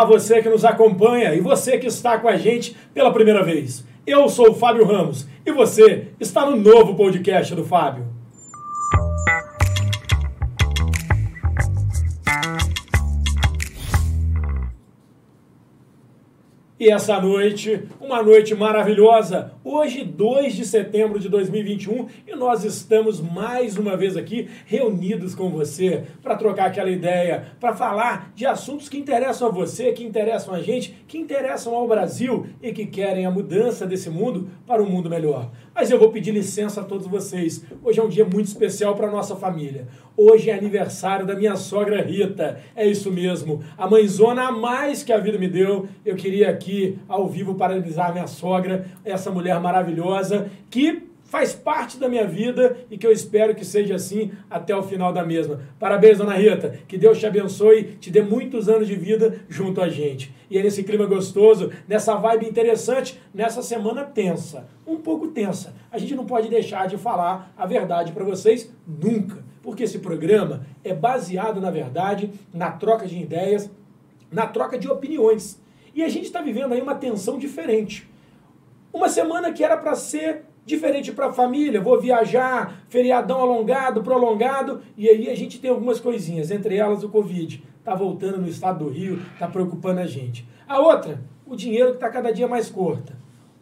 Olá, você que nos acompanha e você que está com a gente pela primeira vez. Eu sou o Fábio Ramos e você está no novo podcast do Fábio. E essa noite, uma noite maravilhosa, hoje 2 de setembro de 2021, e nós estamos mais uma vez aqui reunidos com você para trocar aquela ideia, para falar de assuntos que interessam a você, que interessam a gente, que interessam ao Brasil e que querem a mudança desse mundo para um mundo melhor. Mas eu vou pedir licença a todos vocês. Hoje é um dia muito especial para nossa família. Hoje é aniversário da minha sogra Rita. É isso mesmo. A mãezona a mais que a vida me deu. Eu queria aqui, ao vivo, parabenizar minha sogra, essa mulher maravilhosa, que faz parte da minha vida e que eu espero que seja assim até o final da mesma. Parabéns, dona Rita. Que Deus te abençoe, te dê muitos anos de vida junto a gente. E é nesse clima gostoso, nessa vibe interessante, nessa semana tensa, um pouco tensa. A gente não pode deixar de falar a verdade para vocês nunca porque esse programa é baseado, na verdade, na troca de ideias, na troca de opiniões. E a gente está vivendo aí uma tensão diferente. Uma semana que era para ser diferente para a família, vou viajar, feriadão alongado, prolongado, e aí a gente tem algumas coisinhas, entre elas o Covid. Está voltando no estado do Rio, está preocupando a gente. A outra, o dinheiro que está cada dia mais curto.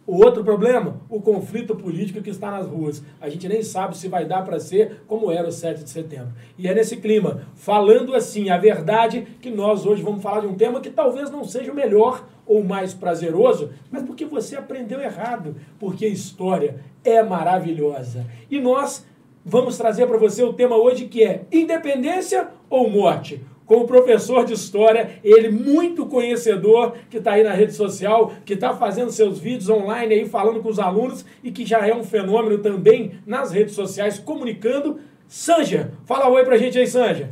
O outro problema, o conflito político que está nas ruas. A gente nem sabe se vai dar para ser como era o 7 de setembro. E é nesse clima, falando assim a verdade, que nós hoje vamos falar de um tema que talvez não seja o melhor ou mais prazeroso, mas porque você aprendeu errado, porque a história é maravilhosa. E nós vamos trazer para você o tema hoje que é independência ou morte? Com o professor de história, ele muito conhecedor, que está aí na rede social, que está fazendo seus vídeos online aí, falando com os alunos e que já é um fenômeno também nas redes sociais, comunicando. Sanja, fala oi pra gente aí, Sanja.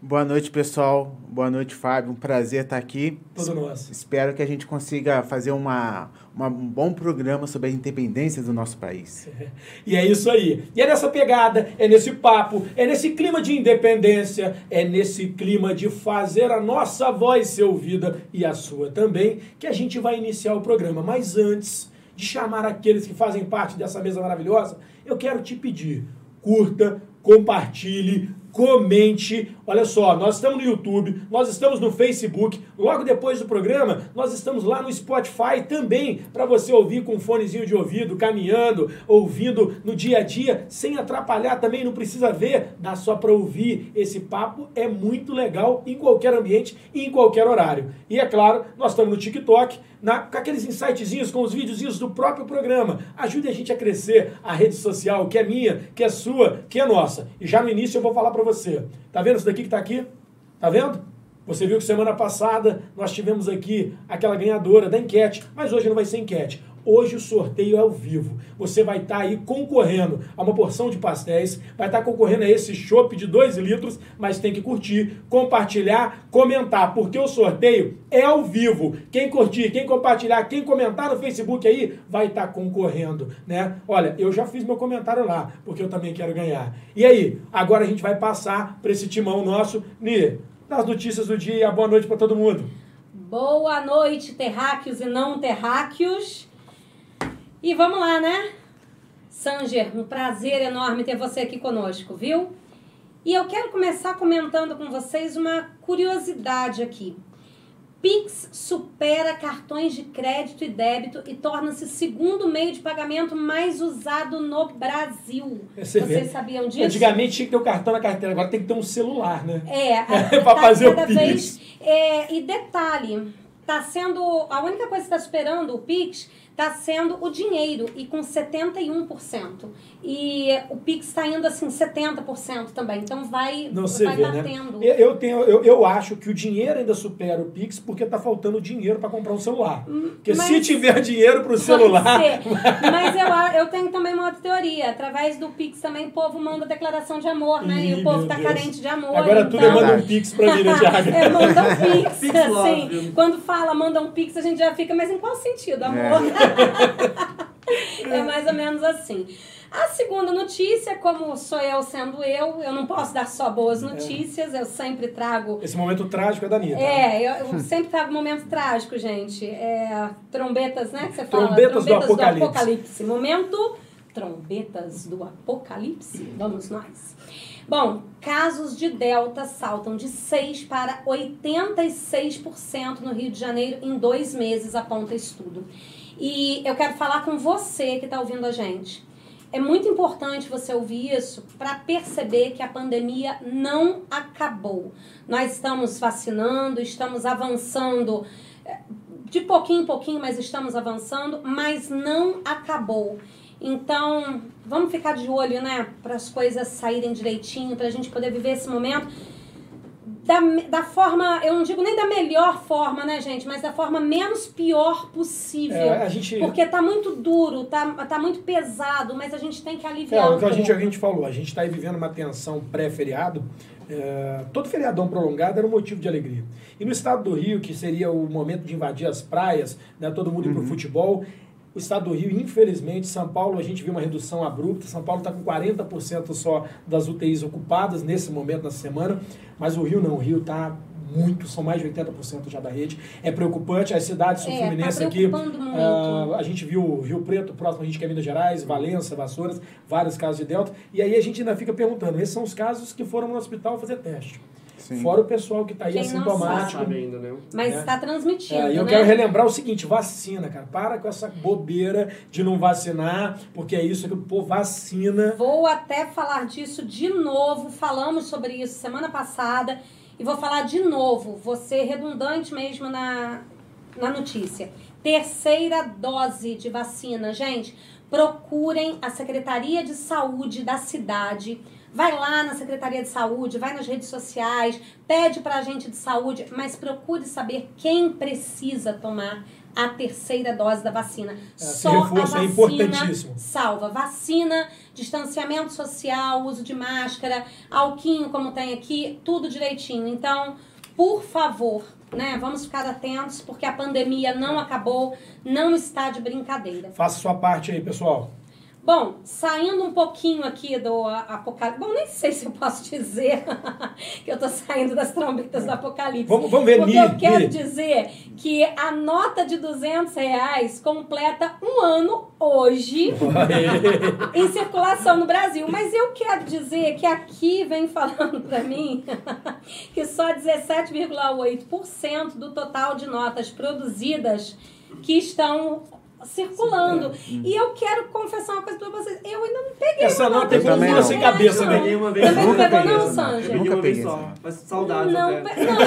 Boa noite, pessoal. Boa noite, Fábio. Um prazer estar aqui. Todo nosso. Espero que a gente consiga fazer uma, uma, um bom programa sobre a independência do nosso país. E é isso aí. E é nessa pegada, é nesse papo, é nesse clima de independência, é nesse clima de fazer a nossa voz ser ouvida e a sua também, que a gente vai iniciar o programa. Mas antes de chamar aqueles que fazem parte dessa mesa maravilhosa, eu quero te pedir, curta, compartilhe, comente. Olha só, nós estamos no YouTube, nós estamos no Facebook. Logo depois do programa, nós estamos lá no Spotify também, para você ouvir com um fonezinho de ouvido, caminhando, ouvindo no dia a dia, sem atrapalhar também, não precisa ver, dá só para ouvir. Esse papo é muito legal em qualquer ambiente e em qualquer horário. E é claro, nós estamos no TikTok, na, com aqueles insightzinhos, com os videozinhos do próprio programa. Ajude a gente a crescer a rede social, que é minha, que é sua, que é nossa. E já no início eu vou falar para você. Tá vendo isso daqui que está aqui? Tá vendo? Você viu que semana passada nós tivemos aqui aquela ganhadora da enquete, mas hoje não vai ser enquete. Hoje o sorteio é ao vivo. Você vai estar tá aí concorrendo a uma porção de pastéis, vai estar tá concorrendo a esse chopp de 2 litros, mas tem que curtir, compartilhar, comentar, porque o sorteio é ao vivo. Quem curtir, quem compartilhar, quem comentar no Facebook aí, vai estar tá concorrendo, né? Olha, eu já fiz meu comentário lá, porque eu também quero ganhar. E aí, agora a gente vai passar para esse timão nosso. Ni, das notícias do dia, boa noite para todo mundo. Boa noite, terráqueos e não terráqueos. E vamos lá, né? Sanger, um prazer enorme ter você aqui conosco, viu? E eu quero começar comentando com vocês uma curiosidade aqui. Pix supera cartões de crédito e débito e torna-se o segundo meio de pagamento mais usado no Brasil. Você Vocês vê. sabiam disso? Antigamente tinha que ter o um cartão na carteira, agora tem que ter um celular, né? É, para tá fazer o Pix. Vez, é, e detalhe, tá sendo a única coisa que está superando o Pix está sendo o dinheiro e com 71%. E o Pix está indo assim 70% também. Então vai, Não vai vê, né? batendo. Né? Eu, tenho, eu, eu acho que o dinheiro ainda supera o Pix porque está faltando dinheiro para comprar um celular. Hum, porque Mas, se tiver dinheiro para o celular. Mas eu, eu tenho também uma outra teoria. Através do Pix também o povo manda declaração de amor, né? Ih, e o povo está carente de amor. Agora então... tudo é manda um Pix para mim, né, Thiago? é, manda um Pix. pix assim, quando fala manda um Pix, a gente já fica, mas em qual sentido, amor? É. é mais ou menos assim. A segunda notícia, como sou eu sendo eu, eu não posso dar só boas notícias, eu sempre trago. Esse momento trágico é da Anitta. É, eu, eu sempre trago momento trágico, gente. É, trombetas, né? Que você fala? Trombetas do apocalipse. apocalipse. Momento trombetas do apocalipse. Vamos nós. Bom, casos de Delta saltam de 6 para 86% no Rio de Janeiro em dois meses, aponta estudo. E eu quero falar com você que está ouvindo a gente. É muito importante você ouvir isso para perceber que a pandemia não acabou. Nós estamos vacinando, estamos avançando eh, de pouquinho em pouquinho, mas estamos avançando, mas não acabou. Então, vamos ficar de olho, né? Para as coisas saírem direitinho, para a gente poder viver esse momento da, da forma, eu não digo nem da melhor forma, né, gente? Mas da forma menos pior possível. É, a gente- Porque tá muito duro, tá, tá muito pesado, mas a gente tem que É, aliviar. o um que a gente, a gente falou, a gente está aí vivendo uma tensão pré-feriado. é, todo feriadão prolongado era um motivo de alegria. E no estado do Rio, que seria o momento de invadir as praias, né, todo mundo ir para o futebol, o estado do Rio, infelizmente, São Paulo, a gente viu uma redução abrupta. São Paulo está com 40% só das UTIs ocupadas nesse momento, nessa semana. Mas o Rio não, o Rio está muito, são mais de 80% já da rede. É preocupante, as cidades É, tá aqui. ah, a gente viu Rio Preto, próximo a gente que é Minas Gerais, Valença, Vassouras, vários casos de Delta. E aí a gente ainda fica perguntando, esses são os casos que foram no hospital fazer teste. Sim. Fora o pessoal que está aí Quem assintomático. sabe ainda, né? Mas né? está transmitindo, É, e eu né? quero relembrar o seguinte, vacina, cara. Para com essa bobeira de não vacinar, porque é isso que o povo vacina. Vou até falar disso de novo. Falamos sobre isso semana passada e vou falar de novo. Vou ser redundante mesmo na, na notícia. Terceira dose de vacina. Gente, procurem a Secretaria de Saúde da cidade. Vai lá na Secretaria de Saúde, vai nas redes sociais, pede para agente de saúde, mas procure saber quem precisa tomar a terceira dose da vacina. esse Só a reforço é vacina importantíssimo. salva. Vacina, distanciamento social, uso de máscara, alquinho, como tem aqui, tudo direitinho. Então, por favor, né, vamos ficar atentos, porque a pandemia não acabou, não está de brincadeira. Faça sua parte aí, pessoal. Bom, saindo um pouquinho aqui do apocalipse. Bom, nem sei se eu posso dizer que eu tô saindo das trombetas do apocalipse. Vamos- vamos ver, Porque Miri, eu quero dizer que a nota de 200 reais completa um ano hoje em circulação no Brasil. Mas eu quero dizer que aqui vem falando pra mim que só 17,8% do total de notas produzidas que estão circulando. E eu quero confessar uma coisa pra vocês. Eu ainda não peguei Essa uma nota nota é de como sem cabeça, Não. né? Peguei uma vez Também não pegou peguei não, Sanja? Nunca peguei só. Mas saudades Não, até. pe- não.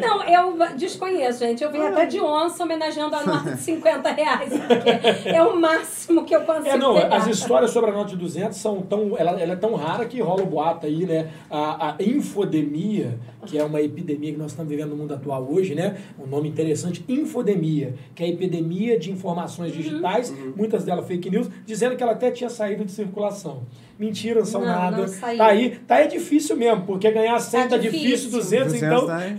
não, eu desconheço, gente. Eu vim até de onça homenageando a nota de 50 reais, porque é o máximo que eu consigo É, não, pegar. as histórias sobre a nota de 200 são tão. Ela, ela é tão rara que rola o boato aí, né? A, a infodemia, que é uma epidemia que nós estamos vivendo no mundo atual hoje, né? Um nome interessante, infodemia, que é a epidemia de informações digitais, muitas delas fake news, dizendo que ela até tinha saído de circulação. Mentira, não são Não, nada. não saiu. tá aí, tá aí difícil mesmo, porque ganhar 100 tá, difícil, difícil. 200, 200, então. né?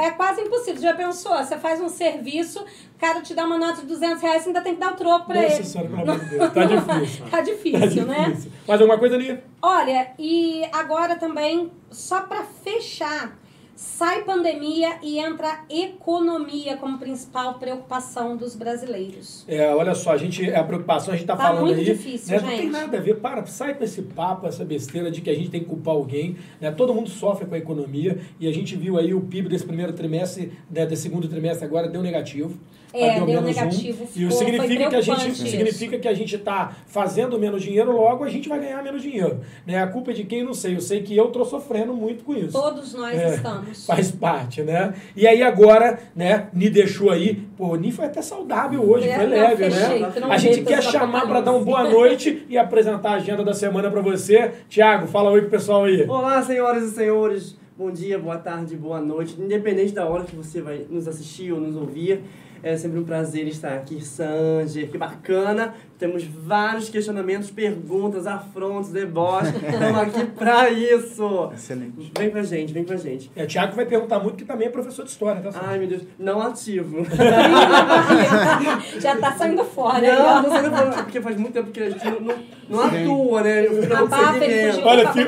É, é quase impossível. Já pensou? Você faz um serviço, o cara te dá uma nota de 200 reais, você ainda tem que dar o troco pra Nossa ele. senhora, pelo amor de Deus, tá difícil. Tá difícil, Tá né? difícil. Mais alguma coisa ali? Olha, e agora também, só para fechar, sai pandemia e entra economia como principal preocupação dos brasileiros. É, olha só, a gente, a preocupação, a gente tá, Tá falando muito aí. difícil, né, Não tem gente. nada a ver. Para, sai com esse papo, essa besteira de que a gente tem que culpar alguém. Né? Todo mundo sofre com a economia e a gente viu aí o PIB desse primeiro trimestre, né, desse segundo trimestre agora, deu negativo. É, deu menos negativo, Um, e ficou- o significa que a gente isso. significa que a gente está fazendo menos dinheiro, logo a gente vai ganhar menos dinheiro. Né? A culpa é de quem não sei. Eu sei que eu tô sofrendo muito com isso. Todos nós É, estamos. Faz parte, né? E aí agora, né, Ni deixou aí, pô, Ni foi até saudável hoje, É, foi leve, fechei, né? A gente quer chamar para dar um boa noite e apresentar a agenda da semana para você. Tiago, fala oi pro pessoal aí. Olá, senhoras e senhores. bom dia, boa tarde, boa noite, independente da hora que você vai nos assistir ou nos ouvir. É sempre um prazer estar aqui, Sanger, que bacana. Temos vários questionamentos, perguntas, afrontos, deboches. Estamos aqui para isso. Excelente. Vem pra gente, vem pra gente. É, o Thiago vai perguntar muito, que também é professor de história, tá? Ai, meu Deus, não ativo. Já tá saindo fora. Não, não sei não, porque faz muito tempo que a gente não, não, atua, né? Eu fico.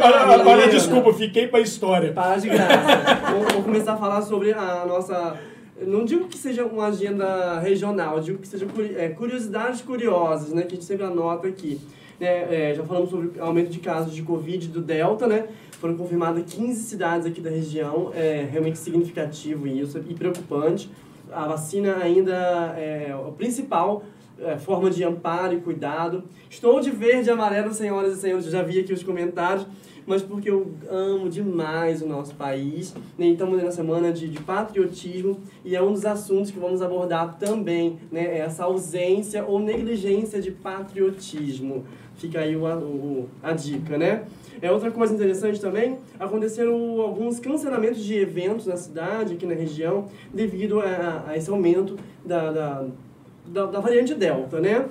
Olha, olha, olha, desculpa, fiquei pra história. Para de graça. vou, vou começar a falar sobre a nossa. Não digo que seja uma agenda regional, digo que curi- é, curiosidades curiosas, né? Que a gente sempre anota aqui. Né, é, já falamos sobre aumento de casos de Covid do Delta, né? Foram confirmadas 15 cidades aqui da região, é realmente significativo isso e preocupante. A vacina ainda é a principal é, forma de amparo e cuidado. Estou de verde e amarelo, senhoras e senhores, já vi aqui os comentários, mas porque eu amo demais o nosso país. Né? Estamos na semana de, de patriotismo e é um dos assuntos que vamos abordar também, né? essa ausência ou negligência de patriotismo. Fica aí o, o, a dica, né? É outra coisa interessante também, aconteceram alguns cancelamentos de eventos na cidade, aqui na região, devido a, a esse aumento da, da, da, da variante Delta, né?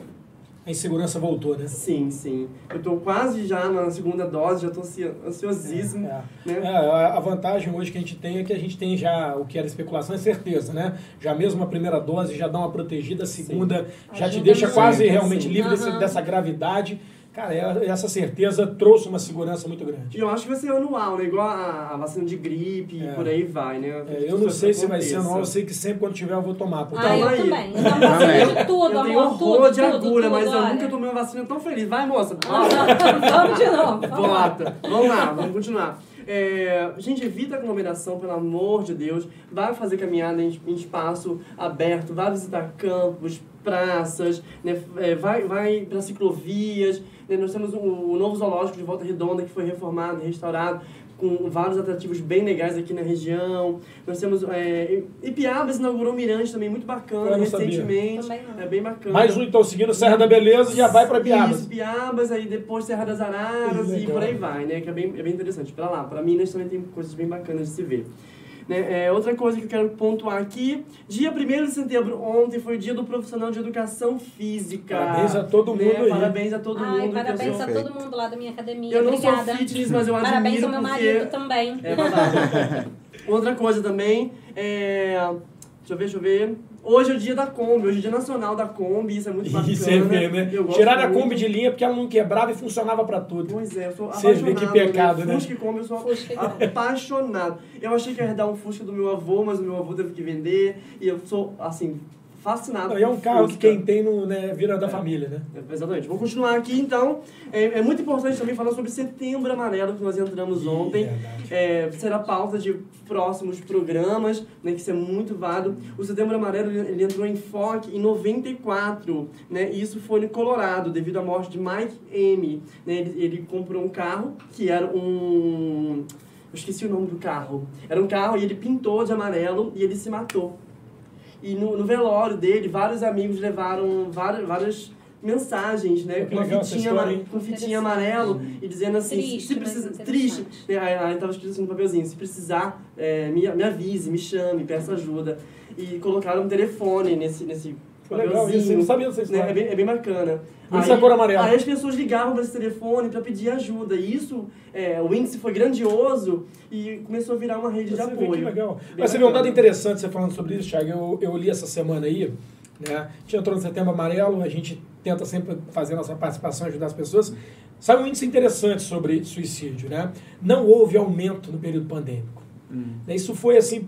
A insegurança voltou, né? Sim, sim. Eu tô quase já na segunda dose, já tô ansi- ansiosíssimo, É. né? É, a vantagem hoje que a gente tem é que a gente tem já o que era especulação é certeza, né? Já mesmo a primeira dose já dá uma protegida, a segunda já te deixa quase Sim, realmente sim. livre desse- Aham. dessa gravidade. Cara, essa certeza trouxe uma segurança muito grande. E eu acho que vai ser anual, né? Igual a, a vacina de gripe É. e por aí vai, né? É, eu não sei se vai ser anual, eu sei que sempre quando tiver eu vou tomar. porque- Ah, eu aí. também. Eu tomo vacina de tudo, eu tenho amor. horror Tudo, de tudo, agulha, tudo, mas eu nunca tomei uma vacina tão feliz. Vai, moça. Vamos de novo. vamos lá. Bota. Vamos lá, vamos continuar. É, gente, evita aglomeração, pelo amor de Deus. Vai fazer caminhada em, em espaço aberto, vai visitar campos, praças, né? É, vai, vai para ciclovias. Né? Nós temos o, novo zoológico de Volta Redonda que foi reformado e restaurado com vários atrativos bem legais aqui na região. Nós temos é, Ipiabas inaugurou um mirante também muito bacana recentemente. É bem bacana. Mais um, então, seguindo Serra da Beleza, já vai para Piabas. Isso, Piabas, aí depois Serra das Araras e por aí vai, né? Que é bem, é bem interessante. Pra lá, pra Minas também tem coisas bem bacanas de se ver. Né? É, outra coisa que eu quero pontuar aqui, dia 1 de setembro, ontem foi o dia do profissional de educação física. Parabéns a todo né? mundo aí. Parabéns a todo Ai, mundo. parabéns a todo mundo lá da minha academia. Eu não Obrigada. sou fitness, mas eu Parabéns admiro ao meu porque... marido também. É verdade. Outra coisa também, é... Deixa eu ver, deixa eu ver. Hoje é o dia da Kombi, hoje é o dia nacional da Kombi, isso é muito bacana. Isso é ver, né? Tiraram a. Kombi de linha porque ela não quebrava e funcionava para tudo. Pois é, eu sou Você vê apaixonado. que pecado, né? Fusca e Kombi, eu sou apaixonado. Eu achei que ia dar um Fusca do meu avô, mas o meu avô teve que vender. E eu sou, assim, fascinado E é um carro que Fusca. quem tem no, né, vira da família, né? É, Exatamente. Vou continuar aqui, então. É, é muito importante também falar sobre Setembro Amarelo, que nós entramos ontem. É, será pauta de próximos programas, né, que isso é muito válido. O Setembro Amarelo ele, ele entrou em foque em 94, né, e isso foi no Colorado, devido à morte de Mike M. Né, ele, ele comprou um carro que era um. Eu esqueci o nome do carro. Era um carro e ele pintou de amarelo e ele se matou. E no, no velório dele, vários amigos levaram várias, várias mensagens, né? Com legal fitinha, história, com fitinha amarelo e dizendo assim, Triste, se precisa, triste, né? Aí, aí tava escrito assim no papelzinho, se precisar, é, me, me avise, me chame, peça ajuda. E colocaram um telefone nesse, nesse Foi legal isso, eu não sabia dessa né? história. É, bem, é bem bacana. É a cor amarela. Aí as pessoas ligavam para esse telefone para pedir ajuda. E isso, é, o índice foi grandioso e começou a virar uma rede de Você vê apoio. que legal. Bem Mas você vê um dado interessante você falando sobre isso, Thiago. Eu, eu li essa semana aí, né? A gente entrou no setembro amarelo, a gente tenta sempre fazer nossa participação, ajudar as pessoas. Sabe um índice interessante sobre suicídio, né? Não houve aumento no período pandêmico. Né, Isso foi assim.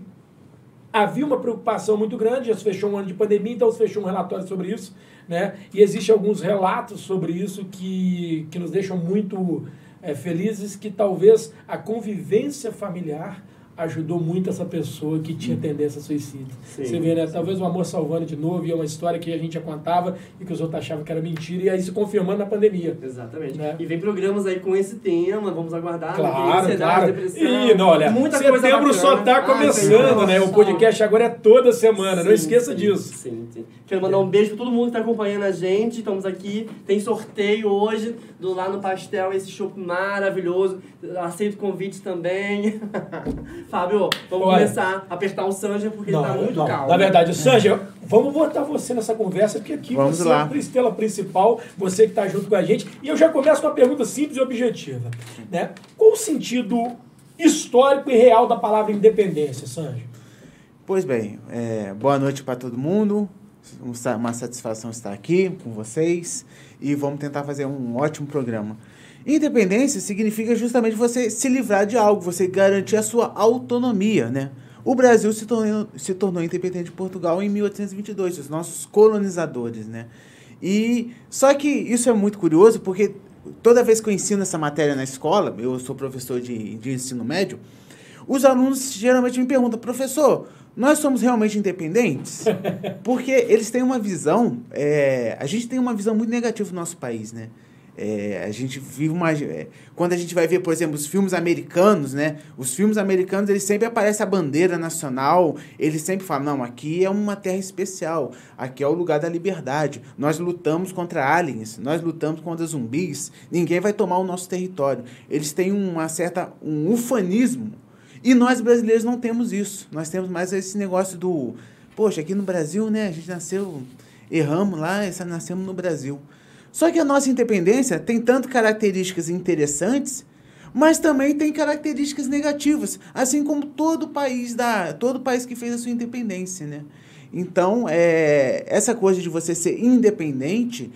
Havia uma preocupação muito grande, já se fechou um ano de pandemia, então se fechou um relatório sobre isso, né? E existem alguns relatos sobre isso que, que nos deixam muito eh, felizes, que talvez a convivência familiar ajudou muito essa pessoa que tinha tendência a suicídio. Sim, Você vê, né? Talvez o amor salvando de novo, e é uma história que a gente já contava e que os outros achavam que era mentira, e aí se confirmando na pandemia. Exatamente. Né? E vem programas aí com esse tema, vamos aguardar. Claro, ansiedade, claro. depressão. E, não, olha, muita setembro só bacana. tá começando, Ai, né? O podcast agora é toda semana, não Sim, esqueça sim, disso. Sim, Quero mandar um beijo pra todo mundo que tá acompanhando a gente. Estamos aqui. Tem sorteio hoje do Lá no Pastel, esse show maravilhoso. Aceito convites também. Fábio, vamos Olha. começar a apertar o Sanja porque ele tá muito não. calmo. Na verdade, Sanja, vamos botar você nessa conversa, porque aqui Vamos você lá. é a estrela principal, você que está junto com a gente. E eu já começo com uma pergunta simples e objetiva. Né? Qual o sentido histórico e real da palavra independência, Sanja? Pois bem, é, boa noite para todo mundo. Um Uma satisfação estar aqui com vocês e vamos tentar fazer um ótimo programa. Independência significa justamente você se livrar de algo, você garantir a sua autonomia, né? O Brasil se tornou, se tornou independente de Portugal em 1822, os nossos colonizadores, né? E só que isso é muito curioso porque toda vez que eu ensino essa matéria na escola, eu sou professor de, de ensino médio, os alunos geralmente me perguntam, professor, nós somos realmente independentes? Porque eles têm uma visão, é, a gente tem uma visão muito negativa do nosso país, né? É, a gente vive uma. é, quando a gente vai ver, por exemplo, os filmes americanos, né? Os filmes americanos, eles sempre aparece a bandeira nacional, eles sempre falam, não, aqui é uma terra especial, aqui é o lugar da liberdade. Nós lutamos contra aliens, nós lutamos contra zumbis, ninguém vai tomar o nosso território. Eles têm uma certa. um ufanismo. E nós brasileiros não temos isso. Nós temos mais esse negócio do. Poxa, aqui no Brasil, né? A gente nasceu. Erramos lá, nascemos no Brasil. Só que a nossa independência tem tanto características interessantes, mas também tem características negativas, assim como todo país da todo país que fez a sua independência, né? Então, é, essa coisa de você ser independente,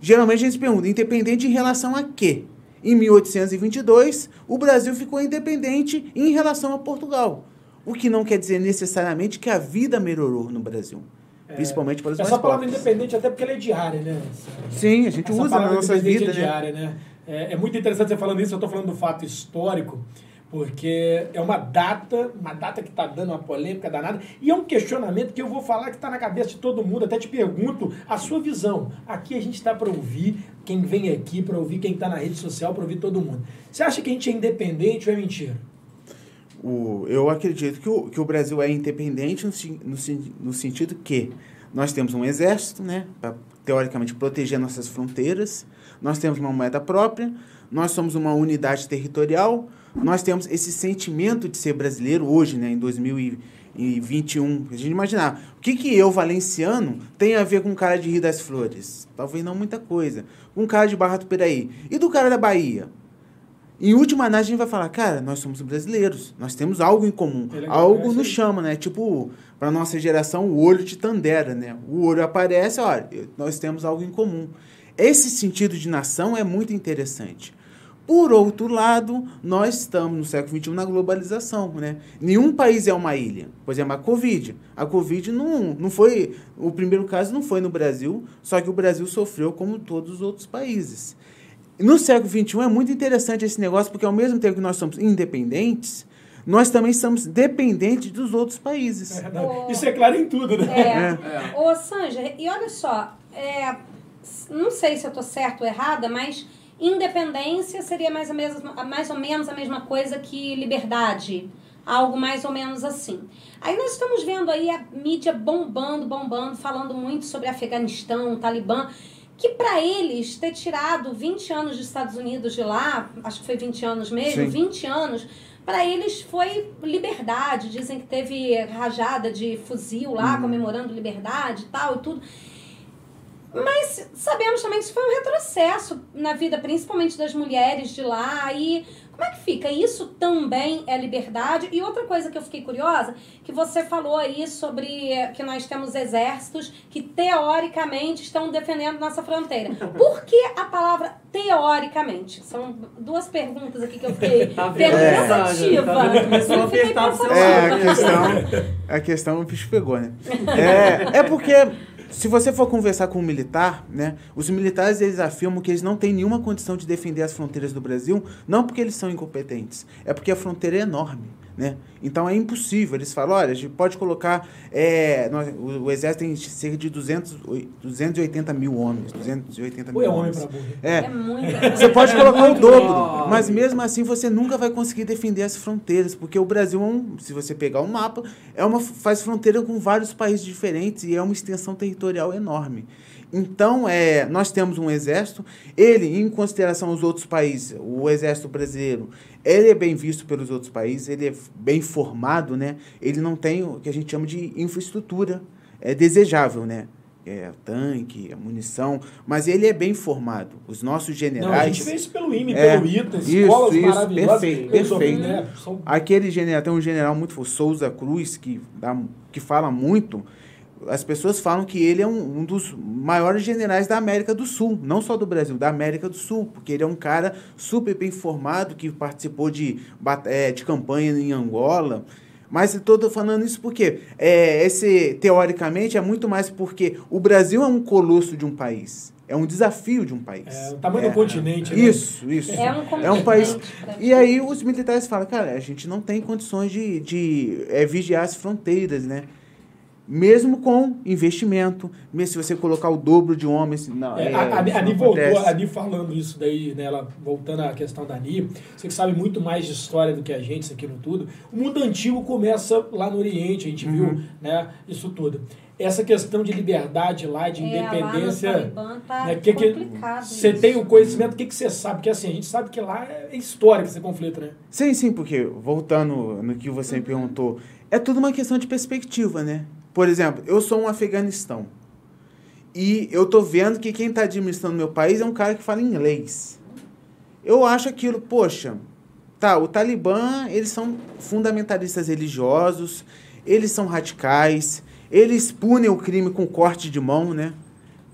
geralmente a gente pergunta, independente em relação a quê? Em 1822, o Brasil ficou independente em relação a Portugal, o que não quer dizer necessariamente que a vida melhorou no Brasil, principalmente para os Essa palavra pobres. independente, até porque ela é diária, né? Sim, a gente Essa usa na nossa independente vida, é né? diária, né? É, é muito interessante você falando isso, eu estou falando do fato histórico, porque é uma data, uma data que está dando uma polêmica danada, e é um questionamento que eu vou falar que está na cabeça de todo mundo, até te pergunto a sua visão. Aqui a gente está para ouvir quem vem aqui, para ouvir quem está na rede social, para ouvir todo mundo. Você acha que a gente é independente ou é mentira? O, eu acredito que o, que o Brasil é independente no, no, no sentido que nós temos um exército, né, para teoricamente proteger nossas fronteiras, nós temos uma moeda própria, nós somos uma unidade territorial, nós temos esse sentimento de ser brasileiro hoje, né, em 2021. A gente imaginar, o que, que eu, valenciano, tem a ver com o cara de Rio das Flores? Talvez não muita coisa. Com o cara de Barra do Piraí. E do cara da Bahia? Em última análise, a gente vai falar, cara, nós somos brasileiros, nós temos algo em comum. É legal, é algo isso nos aí. chama, né? Tipo, para nossa geração, o olho de Tandera, né? O olho aparece, olha, nós temos algo em comum. Esse sentido de nação é muito interessante. Por outro lado, nós estamos no século XXI na globalização, né? Nenhum país é uma ilha. Por exemplo, a Covid. A Covid não, não foi... O primeiro caso não foi no Brasil, só que o Brasil sofreu como todos os outros países. No século XXI é muito interessante esse negócio, porque ao mesmo tempo que nós somos independentes, nós também somos dependentes dos outros países. É. Isso é claro em tudo, né? É. Ô, Sanja, e olha só, é, não sei se eu tô certa ou errada, mas independência seria mais ou, mesma, mais ou menos a mesma coisa que liberdade. Algo mais ou menos assim. Aí nós estamos vendo aí a mídia bombando, bombando, falando muito sobre Afeganistão, Talibã, que para eles ter tirado 20 anos dos Estados Unidos de lá, acho que foi 20 anos mesmo, Sim. 20 anos, para eles foi liberdade. Dizem que teve rajada de fuzil lá, comemorando liberdade e tal e tudo. Mas sabemos também que isso foi um retrocesso na vida, principalmente das mulheres de lá. E como é que fica? Isso também é liberdade? E outra coisa que eu fiquei curiosa, que você falou aí sobre que nós temos exércitos que teoricamente estão defendendo nossa fronteira. Por que a palavra teoricamente? São duas perguntas aqui que eu fiquei Tá vendo, pensativa. Tá vendo? É, a questão, a questão o bicho pegou, né? É, é porque se você for conversar com um militar, né, os militares eles afirmam que eles não têm nenhuma condição de defender as fronteiras do Brasil, não porque eles são incompetentes, é porque a fronteira é enorme. Né? Então é impossível. Eles falam, olha, a gente pode colocar. É, nós, o, o, exército tem cerca de 200, 280 mil homens. 280 mil é homens. homem É. é você pode colocar o dobro. Mas mesmo assim você nunca vai conseguir defender as fronteiras. Porque o Brasil, é um, se você pegar o um mapa, é uma, faz fronteira com vários países diferentes e é uma extensão territorial enorme. Então, é, nós temos um exército, ele, em consideração aos outros países, o exército brasileiro, ele é bem visto pelos outros países, ele é bem formado, né? Ele não tem o que a gente chama de infraestrutura é desejável, né? É, tanque, a munição, mas ele é bem formado. Os nossos generais. Não, a gente vê isso pelo IME, é, pelo ITA, escolas isso, maravilhosas. Perfeito, perfeito. Né? Aquele general, tem um general muito, Souza Cruz, que, dá, que fala muito as pessoas falam que ele é um, um, dos maiores generais da América do Sul, não só do Brasil, da América do Sul, porque ele é um cara super bem formado, que participou de, é, de campanha em Angola. Mas estou falando isso porque é, esse, teoricamente, é muito mais porque o Brasil é um colosso de um país. É um desafio de um país. É o tamanho é, do continente. Né? Isso, isso. É um, é um país. E aí os militares falam, cara, a gente não tem condições de, de é, vigiar as fronteiras, né? Mesmo com investimento, mesmo se você colocar o dobro de homens. Não, é, é, a, a, Ani voltou, a Ani falando isso daí, né, ela, voltando à questão da Ani, você que sabe muito mais de história do que a gente, isso aqui no tudo. O mundo antigo começa lá no Oriente, a gente uhum. viu né, isso tudo. Essa questão de liberdade lá, de é, independência. Lá tá né, que que, você tem o conhecimento, o que, que você sabe? Porque assim, a gente sabe que lá é história esse conflito, né? Sim, sim, porque voltando no que você uhum. me perguntou, é tudo uma questão de perspectiva, né? Por exemplo, eu sou um Afeganistão. E eu tô vendo que quem está administrando meu país é um cara que fala inglês. Eu acho aquilo, poxa, tá, o Talibã, eles são fundamentalistas religiosos, eles são radicais, eles punem o crime com corte de mão, né?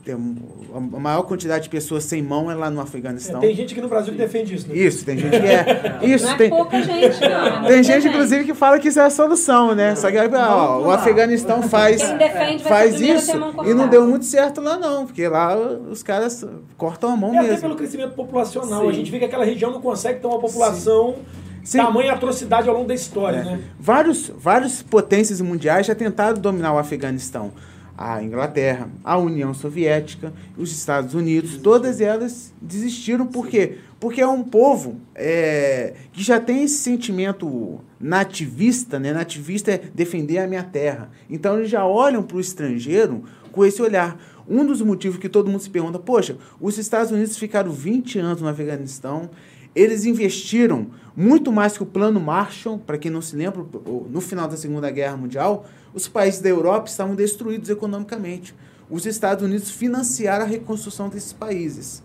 Tem a maior quantidade de pessoas sem mão é lá no Afeganistão. É, tem gente aqui no Brasil que defende isso, né? Isso, tem gente que é. Isso, não é tem, pouca gente, não. Tem gente, inclusive, que fala que isso é a solução, né? Só que ó, o Afeganistão faz, faz isso e não deu muito certo lá, não. Porque lá os caras cortam a mão é mesmo. Até pelo crescimento populacional. Sim. A gente vê que aquela região não consegue ter uma população. Sim. Tamanha atrocidade ao longo da história, é. né? Vários, vários potências mundiais já tentaram dominar o Afeganistão a Inglaterra, a União Soviética, os Estados Unidos, todas elas desistiram. Por quê? Porque é um povo é, que já tem esse sentimento nativista, né? Nativista é defender a minha terra. Então eles já olham para o estrangeiro com esse olhar. Um dos motivos que todo mundo se pergunta, poxa, os Estados Unidos ficaram 20 anos no Afeganistão, eles investiram muito mais que o Plano Marshall, para quem não se lembra, no final da Segunda Guerra Mundial, os países da Europa estavam destruídos economicamente. Os Estados Unidos financiaram a reconstrução desses países.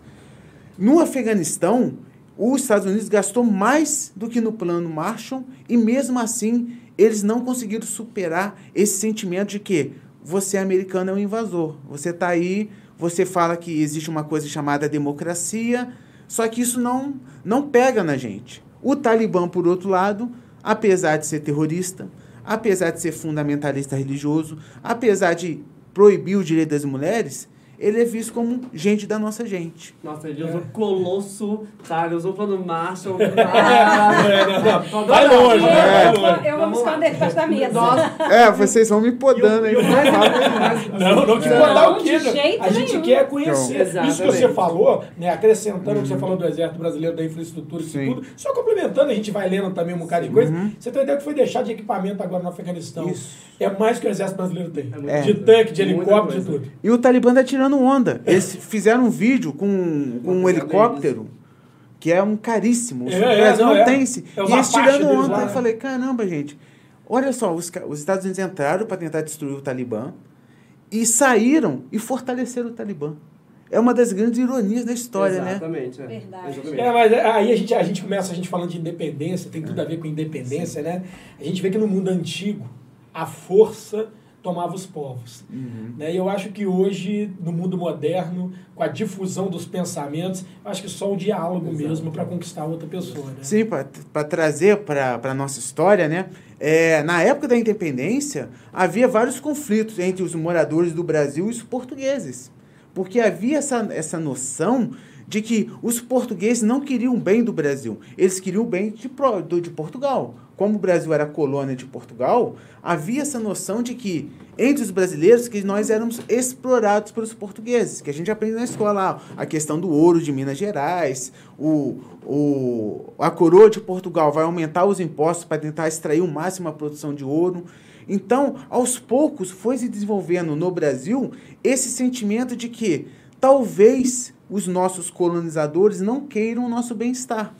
No Afeganistão, os Estados Unidos gastou mais do que no Plano Marshall e mesmo assim eles não conseguiram superar esse sentimento de que você americano é um invasor. Você está aí, você fala que existe uma coisa chamada democracia, só que isso não, não pega na gente. O Talibã, por outro lado, apesar de ser terrorista, apesar de ser fundamentalista religioso, apesar de proibir o direito das mulheres, ele é visto como gente da nossa gente. Nossa, ele usou é. colosso, tá? Ele usou plano Marshall. Ah, vai longe, né? Vai longe. Eu vou buscar ele debaixo da mesa. É, vocês vão me podando aí. Não, não te podar o quê? A gente quer conhecer. Isso que você falou, né, acrescentando o que você falou do Exército Brasileiro, da infraestrutura e tudo, só complementando, a gente vai lendo também um bocado de coisa. Uhum. Você tem ideia que foi deixar de equipamento agora no Afeganistão. Isso. É mais que o Exército Brasileiro tem. É. De tanque, de helicóptero, de tudo. E o Talibã está tirando tirando onda. Eles fizeram um vídeo com, com um helicóptero que é um caríssimo. É, o Brasil é, não, é. tem esse. É e eles tirando onda. Lá, eu falei, caramba, gente. Olha só, os, os Estados Unidos entraram para tentar destruir o Talibã e saíram e fortaleceram o Talibã. É uma das grandes ironias da história, Exatamente, né? É. Verdade. É, mas aí a gente, a gente começa a gente falando de independência, tem tudo a ver com independência, Sim. né? A gente vê que no mundo antigo, a força tomava os povos. Uhum. Né? E eu acho que hoje, no mundo moderno, com a difusão dos pensamentos, eu acho que só o diálogo Exato. mesmo para conquistar outra pessoa. Né? Sim, para trazer para a nossa história, né? É, na época da independência, havia vários conflitos entre os moradores do Brasil e os portugueses. Porque havia essa, essa noção de que os portugueses não queriam o bem do Brasil, eles queriam o bem de, de Portugal. Como o Brasil era colônia de Portugal, havia essa noção de que entre os brasileiros que nós éramos explorados pelos portugueses, que a gente aprende na escola a questão do ouro de Minas Gerais, o, o, a coroa de Portugal vai aumentar os impostos para tentar extrair o máximo a produção de ouro. Então, aos poucos, foi se desenvolvendo no Brasil esse sentimento de que talvez os nossos colonizadores não queiram o nosso bem-estar.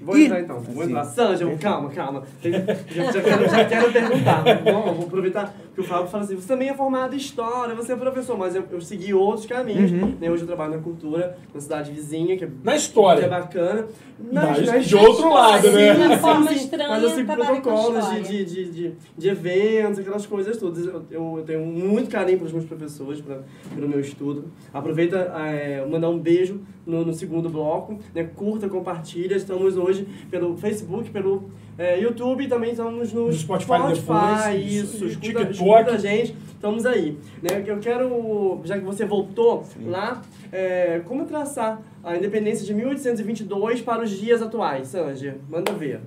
Vou e, entrar então, vou assim, entrar. Sanja, calma, calma. Já, já, quero, já quero perguntar. Bom, vou aproveitar que o Fábio fala assim, você também é formado em História, você é professor, mas eu, eu segui outros caminhos. Uhum. Né? Hoje eu trabalho na cultura, na cidade vizinha, que é, na história. Que é bacana. Na, mas na, de outro lado, né? De uma forma estranha, Mas eu sigo protocolos de, de, de, de, de eventos, aquelas coisas todas. Eu, eu, tenho muito carinho pelos meus professores, pra, pelo meu estudo. Aproveita é, mandar um beijo no, no segundo bloco. Né? Curta, compartilha. Estamos hoje pelo Facebook, pelo é, YouTube e também estamos no, no Spotify, Spotify depois, isso, escuta, TikTok. escuta a gente, estamos aí. Né? Eu quero, já que você voltou Sim. lá, é, como traçar a independência de 1822 para os dias atuais, Sanji? Manda ver.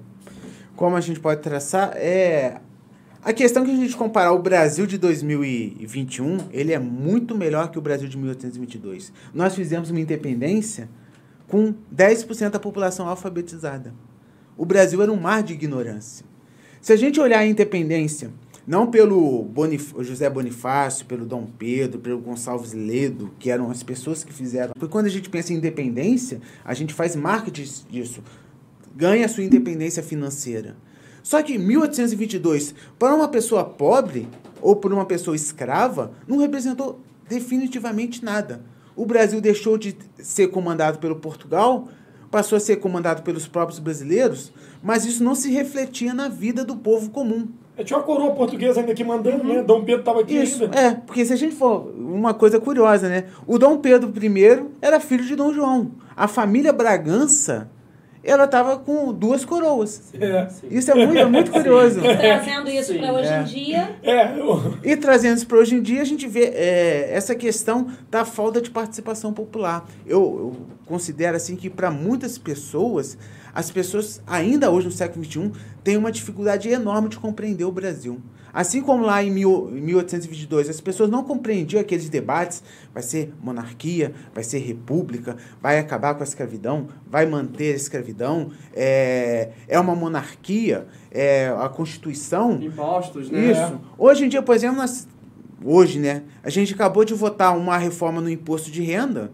Como a gente pode traçar é a questão que a gente comparar o Brasil de 2021, ele é muito melhor que o Brasil de 1822. Nós fizemos uma independência com 10% da população alfabetizada. O Brasil era um mar de ignorância. Se a gente olhar a independência, não pelo Bonif José Bonifácio, pelo Dom Pedro, pelo Gonçalves Ledo, que eram as pessoas que fizeram. Porque quando a gente pensa em independência, a gente faz marketing disso. Ganha a sua independência financeira. Só que 1822, para uma pessoa pobre ou para uma pessoa escrava, não representou definitivamente nada. O Brasil deixou de ser comandado pelo Portugal passou a ser comandado pelos próprios brasileiros, mas isso não se refletia na vida do povo comum. É, tinha uma coroa portuguesa ainda aqui mandando, uhum. né? Dom Pedro estava aqui Isso, ainda. é, porque se a gente for... Uma coisa curiosa, né? O Dom Pedro I era filho de Dom João. A família Bragança ela estava com duas coroas. É. Isso é muito, é muito curioso. E trazendo isso para hoje é. em dia. É. Eu... E trazendo isso para hoje em dia, a gente vê é, essa questão da falta de participação popular. Eu, eu considero assim que para muitas pessoas, as pessoas ainda hoje no século XXI têm uma dificuldade enorme de compreender o Brasil. Assim como lá em 1822 as pessoas não compreendiam aqueles debates, vai ser monarquia, vai ser república, vai acabar com a escravidão, vai manter a escravidão, é, é uma monarquia, é a Constituição. Impostos, né? Isso. Hoje em dia, por exemplo, nós, hoje, né, a gente acabou de votar uma reforma no imposto de renda,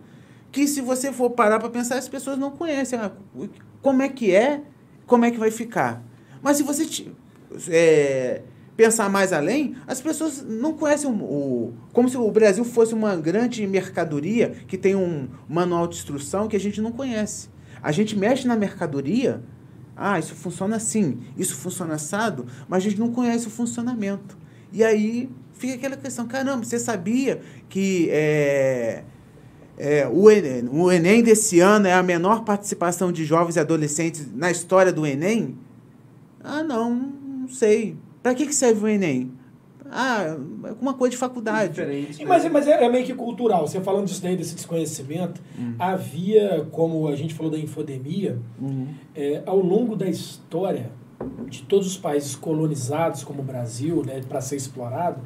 que se você for parar para pensar, as pessoas não conhecem ah, como é que é, como é que vai ficar. Mas se você... É, pensar mais além, as pessoas não conhecem o, o, como se o Brasil fosse uma grande mercadoria que tem um manual de instrução que a gente não conhece. A gente mexe na mercadoria, ah, isso funciona assim, isso funciona assado, mas a gente não conhece o funcionamento. E aí fica aquela questão, caramba, você sabia que é, é, o, Enem, o Enem desse ano é a menor participação de jovens e adolescentes na história do Enem? Ah, não, não sei. Para que, que serve o Enem? Ah, uma coisa de faculdade. Diferente, né? Mas, mas é, é, meio que cultural. Você falando disso daí, desse desconhecimento, uhum. havia, como a gente falou da infodemia, uhum. é, ao longo da história de todos os países colonizados, como o Brasil, né, para ser explorado,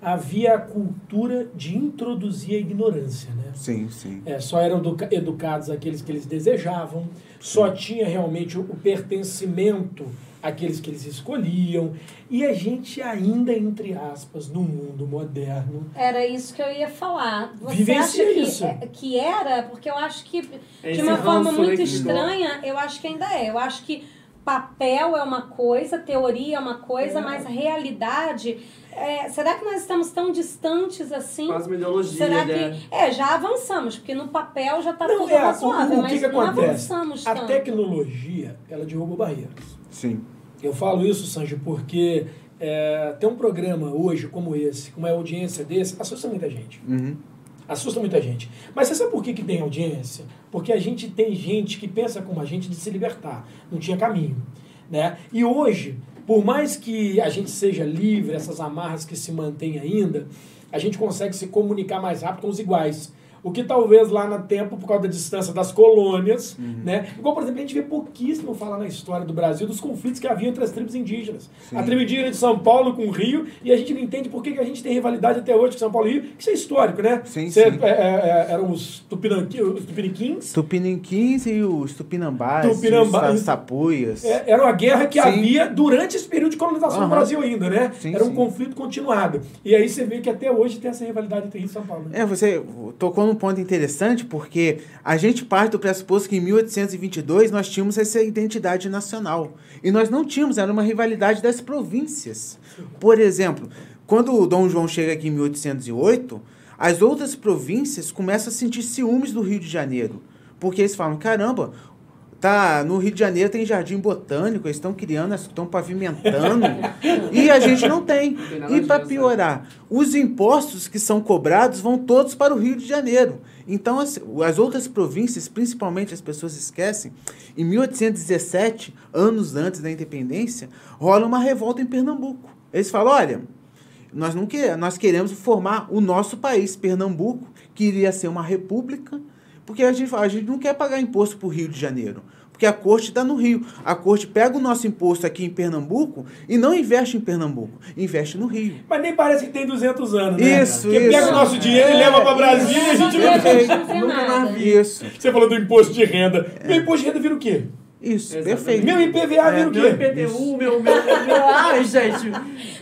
havia a cultura de introduzir a ignorância, né? Sim, sim. É, só eram educados aqueles que eles desejavam, sim. só tinha realmente o, o pertencimento aqueles que eles escolhiam. E a gente ainda, entre aspas, no mundo moderno. Era isso que eu ia falar. Você acha que, isso. É, que era? Porque eu acho que, de uma forma muito estranha, eu acho que ainda é. Eu acho que papel é uma coisa, teoria é uma coisa, é. mas realidade. É, será que nós estamos tão distantes assim? Quase uma ideologia, será né? que É, já avançamos, porque no papel já está tudo é, razoável, o, o mas que que não acontece? avançamos A tanto. tecnologia, ela derruba barreiras. Sim. Eu falo isso, Sanji, porque é, ter um programa hoje como esse, com uma audiência desse, assusta muita gente. Uhum. Assusta muita gente. Mas você sabe por que, que tem audiência? Porque a gente tem gente que pensa como a gente de se libertar. Não tinha caminho. Né? E hoje, por mais que a gente seja livre, essas amarras que se mantêm ainda, a gente consegue se comunicar mais rápido com os iguais. O que talvez lá no tempo, por causa da distância das colônias, né? Igual, por exemplo, a gente vê pouquíssimo falar na história do Brasil dos conflitos que havia entre as tribos indígenas. A tribo indígena de São Paulo com o Rio, e a gente não entende por que, que a gente tem rivalidade até hoje com São Paulo e Rio. Isso é histórico, né? Sim, sim. é, é, é, eram os, tupinanqui, os tupiniquins, Tupiniquins e os tupinambás, Tupinambás. os sapuias. É, era uma guerra que Sim. havia durante esse período de colonização Aham. do Brasil ainda, né? Sim, era um sim. conflito continuado. E aí você vê que até hoje tem essa rivalidade entre Rio e São Paulo. né? É, você tocou num ponto interessante, porque a gente parte do pressuposto que em 1822 nós tínhamos essa identidade nacional. E nós não tínhamos, era uma rivalidade das províncias. Por exemplo, quando o Dom João chega aqui em 1808, as outras províncias começam a sentir ciúmes do Rio de Janeiro. Porque eles falam, caramba, tá, no Rio de Janeiro tem jardim botânico, eles estão criando, estão pavimentando, e a gente não tem. tem E para piorar, os impostos que são cobrados vão todos para o Rio de Janeiro. Então, as, as outras províncias, principalmente as pessoas esquecem, em 1817, anos antes da independência, rola uma revolta em Pernambuco. Eles falam: olha, nós não queremos, nós queremos formar o nosso país, Pernambuco, que iria ser uma república, porque a gente, a gente não quer pagar imposto para o Rio de Janeiro. Porque a corte está no Rio. A corte pega o nosso imposto aqui em Pernambuco e não investe em Pernambuco, investe no Rio. Mas nem parece que tem 200 anos, né? Isso, Porque isso. pega o nosso dinheiro e leva para Brasília e a gente não... Não tem Nunca nada. mais vi. Isso, Você falou do imposto de renda. Meu imposto de renda vira o quê? Isso, Exatamente. perfeito. Meu IPVA vira o Meu quê? IPTU, meu, meu, meu. Ai, gente.